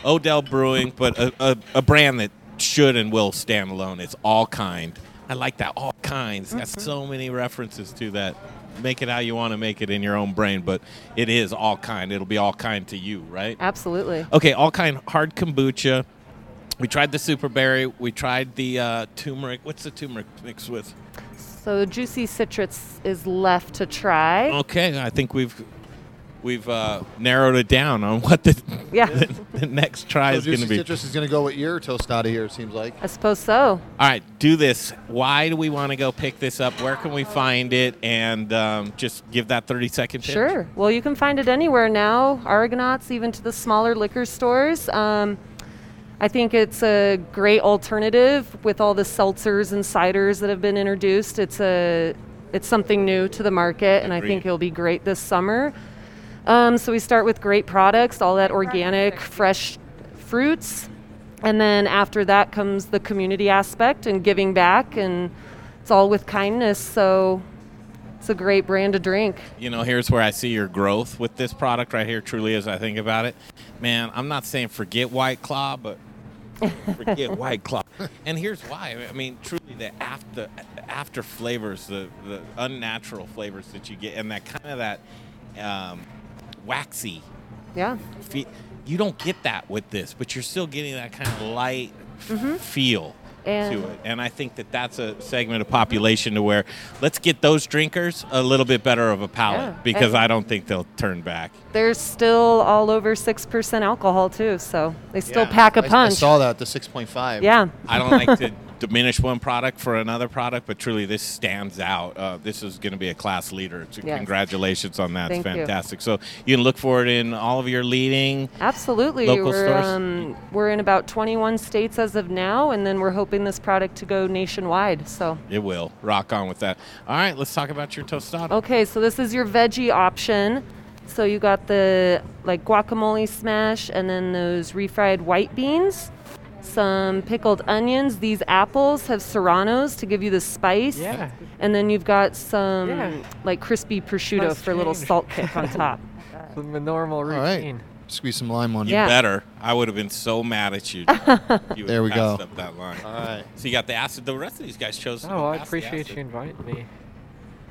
Speaker 1: Odell Brewing, but a, a, a brand that should and will stand alone. It's all kind. I like that. All kinds. Got so many references to that. Make it how you want to make it in your own brain, but it is all kind. It'll be all kind to you, right?
Speaker 14: Absolutely.
Speaker 1: Okay, Allkind hard kombucha. We tried the super berry. We tried the uh, turmeric. What's the turmeric mixed with?
Speaker 14: So the juicy citrus is left to try.
Speaker 1: Okay, I think we've we've uh, narrowed it down on what the
Speaker 14: Yeah. [laughs]
Speaker 1: the, the next try
Speaker 11: So
Speaker 1: is going to be.
Speaker 11: Citrus is gonna go with your tostada here. It seems like.
Speaker 14: I suppose so.
Speaker 1: All right, do this. Why do we want to go pick this up? Where can we find it? And um, just give that thirty second pitch.
Speaker 14: Sure. Well, you can find it anywhere now. Argonauts, even to the smaller liquor stores. Um, I think it's a great alternative with all the seltzers and ciders that have been introduced. It's a it's something new to the market, and I think it'll be great this summer. Um, so we start with great products, all that organic, fresh fruits, and then after that comes the community aspect and giving back, and it's all with kindness. So it's a great brand to drink.
Speaker 1: You know, here's where I see your growth with this product right here. Truly, as I think about it, man, I'm not saying forget White Claw, but forget [laughs] White Claw. And here's why. I mean, truly, the after after flavors, the the unnatural flavors that you get, and that kind of that um, waxy
Speaker 14: Yeah.
Speaker 1: fe- you don't get that with this, but you're still getting that kind of light f-
Speaker 14: Mhm.
Speaker 1: feel
Speaker 14: And-
Speaker 1: to it. And I think that that's a segment of population to where let's get those drinkers a little bit better of a palate
Speaker 14: Yeah.
Speaker 1: because
Speaker 14: And-
Speaker 1: I don't think they'll turn back.
Speaker 14: There's still all over 6% alcohol, too, so they still
Speaker 1: Yeah.
Speaker 14: pack a punch.
Speaker 11: I, saw that the six point five.
Speaker 14: Yeah.
Speaker 1: I don't like to [laughs] diminish one product for another product, but truly this stands out. Uh, this is going to be a class leader. So
Speaker 14: Yes.
Speaker 1: Congratulations on that.
Speaker 14: Thank
Speaker 1: it's
Speaker 14: you.
Speaker 1: fantastic. So you can look for it in all of your leading
Speaker 14: Absolutely.
Speaker 1: local
Speaker 14: we're,
Speaker 1: stores.
Speaker 14: Um, we're in about 21 states as of now, and then we're hoping this product to go nationwide. So.
Speaker 1: it will rock on with that. All right, let's talk about your tostada.
Speaker 14: Okay, so this is your veggie option. So you got the like guacamole smash and then those refried white beans, some pickled onions. These apples have serranos to give you the spice.
Speaker 15: Yeah.
Speaker 14: And then you've got some
Speaker 15: Yeah.
Speaker 14: like crispy prosciutto
Speaker 15: Nice
Speaker 14: for a little salt kick on top. [laughs]
Speaker 15: The normal
Speaker 11: All right.
Speaker 15: routine.
Speaker 11: Squeeze some lime on
Speaker 1: You
Speaker 11: it.
Speaker 1: better. I would have been so mad at you. if [laughs] you
Speaker 11: There we
Speaker 1: had passed
Speaker 11: go.
Speaker 1: Up that line.
Speaker 11: All right.
Speaker 1: So you got the acid. The rest of these guys chose. to
Speaker 15: Oh, I appreciate you inviting me.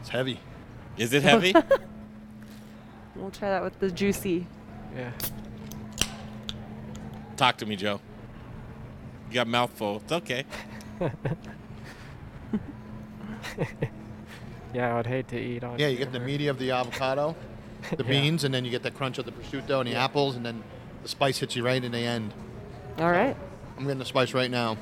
Speaker 11: It's heavy.
Speaker 1: Is it heavy? [laughs]
Speaker 14: We'll try that with the juicy.
Speaker 15: Yeah.
Speaker 1: Talk to me, Joe. You got a mouthful. It's okay. [laughs]
Speaker 15: Yeah, I would hate to eat on.
Speaker 11: Yeah, you get the meaty of the avocado, [laughs] the
Speaker 15: Yeah.
Speaker 11: beans, and then you get the crunch of the prosciutto and the apples, and then the spice hits you right in the end.
Speaker 14: All right.
Speaker 11: I'm getting the spice right now.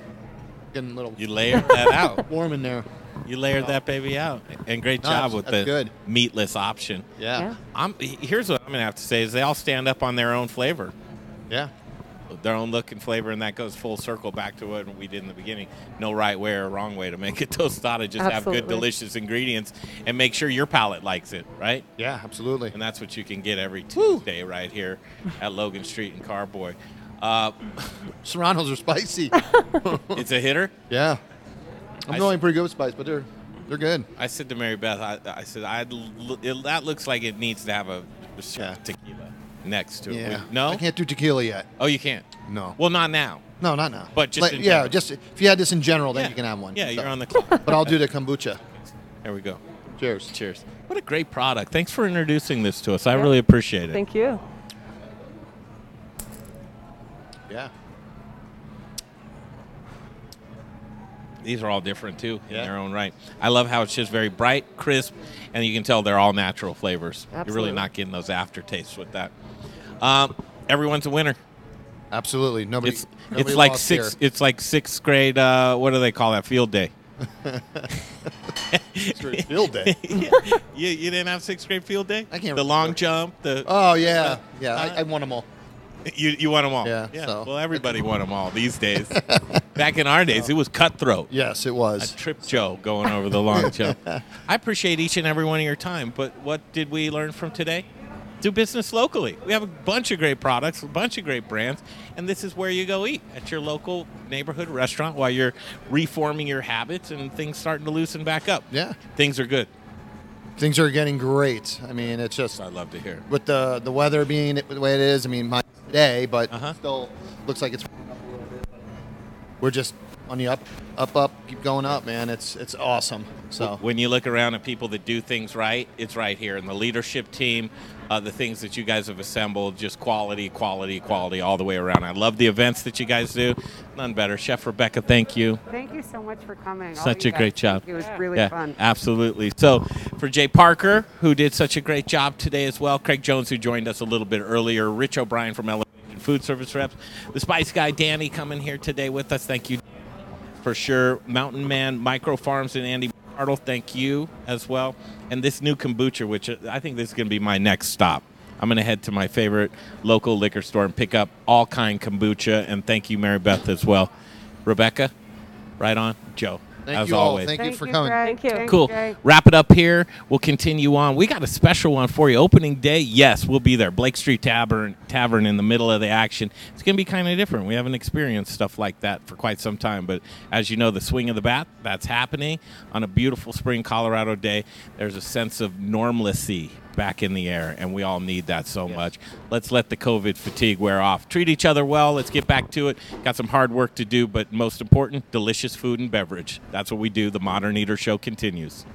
Speaker 11: Getting a little.
Speaker 1: You layered that [laughs] out.
Speaker 11: Warm in there.
Speaker 1: You layered that baby out, and great
Speaker 11: No,
Speaker 1: job
Speaker 11: that's-
Speaker 1: with
Speaker 11: that's
Speaker 1: the
Speaker 11: good.
Speaker 1: meatless option.
Speaker 11: Yeah. Yeah.
Speaker 1: I'm. Here's what I'm gonna have to say: is they all stand up on their own flavor.
Speaker 11: Yeah.
Speaker 1: Their own look and flavor, and that goes full circle back to what we did in the beginning. No right way or wrong way to make a [laughs] tostada. Just have good, delicious ingredients, and make sure your palate likes it. Right?
Speaker 11: Yeah, absolutely.
Speaker 1: And that's what you can get every Tuesday right here at Logan Street and Carboy. Uh, [laughs]
Speaker 11: Serranos are spicy. [laughs]
Speaker 1: it's a hitter.
Speaker 11: Yeah. I'm
Speaker 1: I
Speaker 11: going pretty good with spice, but they're they're good.
Speaker 1: I said to Mary Beth, I, I said, I'd, l- it, that looks like it needs to have a, a shot of tequila next to it.
Speaker 11: Yeah.
Speaker 1: Would- No?
Speaker 11: I can't do tequila yet.
Speaker 1: Oh, you can't?
Speaker 11: No.
Speaker 1: Well, not now.
Speaker 11: No, not now.
Speaker 1: But just
Speaker 11: Like,
Speaker 1: in
Speaker 11: yeah,
Speaker 1: general.
Speaker 11: just if you had this in general, then
Speaker 1: Yeah.
Speaker 11: you can have one.
Speaker 1: Yeah,
Speaker 11: So-
Speaker 1: you're on the clock. [laughs]
Speaker 11: But I'll do the kombucha.
Speaker 1: There we go.
Speaker 11: Cheers.
Speaker 1: Cheers. What a great product. Thanks for introducing this to us. I really appreciate it.
Speaker 14: Thank you.
Speaker 11: Yeah.
Speaker 1: These are all different too in
Speaker 11: Yeah.
Speaker 1: their own right. I love how it's just very bright, crisp, and you can tell they're all natural flavors. You're really not getting those aftertastes with that. Um, everyone's a winner.
Speaker 11: Absolutely. Nobody.
Speaker 1: It's,
Speaker 11: nobody
Speaker 1: it's like six.
Speaker 11: here.
Speaker 1: It's like sixth grade. Uh, what do they call that? Field day. [laughs]
Speaker 11: Field day? [laughs]
Speaker 1: Yeah. you, you didn't have sixth grade field day.
Speaker 11: I can't
Speaker 1: The long jump. The
Speaker 11: Oh yeah, yeah. I, I won them all.
Speaker 1: You you won them all.
Speaker 11: Yeah,
Speaker 1: Yeah.
Speaker 11: so-
Speaker 1: Well, everybody won them all these days. [laughs] Back in our days, it was cutthroat.
Speaker 11: Yes, it was.
Speaker 1: A trip Joe going over the long jump. [laughs] I appreciate each and every one of your time, but what did we learn from today? Do business locally. We have a bunch of great products, a bunch of great brands, and this is where you go eat at your local neighborhood restaurant while you're reforming your habits and things starting to loosen back up.
Speaker 11: Yeah.
Speaker 1: Things are good.
Speaker 11: Things are getting great. I mean, it's just.
Speaker 1: I love to hear.
Speaker 11: With the the weather being the way it is, I mean, my day, but
Speaker 1: Uh-huh.
Speaker 11: still looks like it's. We're just on the up, up, up, keep going up, man. It's it's awesome. So
Speaker 1: when you look around at people that do things right, it's right here. in the leadership team, uh, the things that you guys have assembled, just quality, quality, quality all the way around. I love the events that you guys do. None better. Chef Rebecca, thank you.
Speaker 12: Thank you so much for coming.
Speaker 1: Such
Speaker 12: you
Speaker 1: a great job.
Speaker 12: It was really
Speaker 1: yeah,
Speaker 12: fun.
Speaker 1: Absolutely. So, for Jay Parker, who did such a great job today as well, Craig Jones, who joined us a little bit earlier, Rich O'Brien from Elevation Food Service Reps, the Spice Guy Danny coming here today with us. Thank you for sure. Mountain Man Micro Farms and Andy Bartle, thank you as well. And this new kombucha, which uh, I think this is going to be my next stop. I'm going to head to my favorite local liquor store and pick up Allkind kombucha. And thank you, Mary Beth, as well. Rebecca, right on. Joe,
Speaker 11: Thank
Speaker 1: as
Speaker 11: you all.
Speaker 1: always.
Speaker 11: Thank you for coming.
Speaker 12: Thank you.
Speaker 1: Cool. Wrap it up here. We'll continue on. We got a special one for you. Opening day, yes, we'll be there. Blake Street Tavern, Tavern in the middle of the action. It's going to be kind of different. We haven't experienced stuff like that for quite some time. But as you know, the swing of the bat, that's happening on a beautiful spring Colorado day. There's a sense of normalcy back in the air, and we all need that so much. Let's let the COVID fatigue wear off. Treat each other well. Let's get back to it. Got some hard work to do, but most important, delicious food and beverage. That's what we do. The Modern Eater Show continues.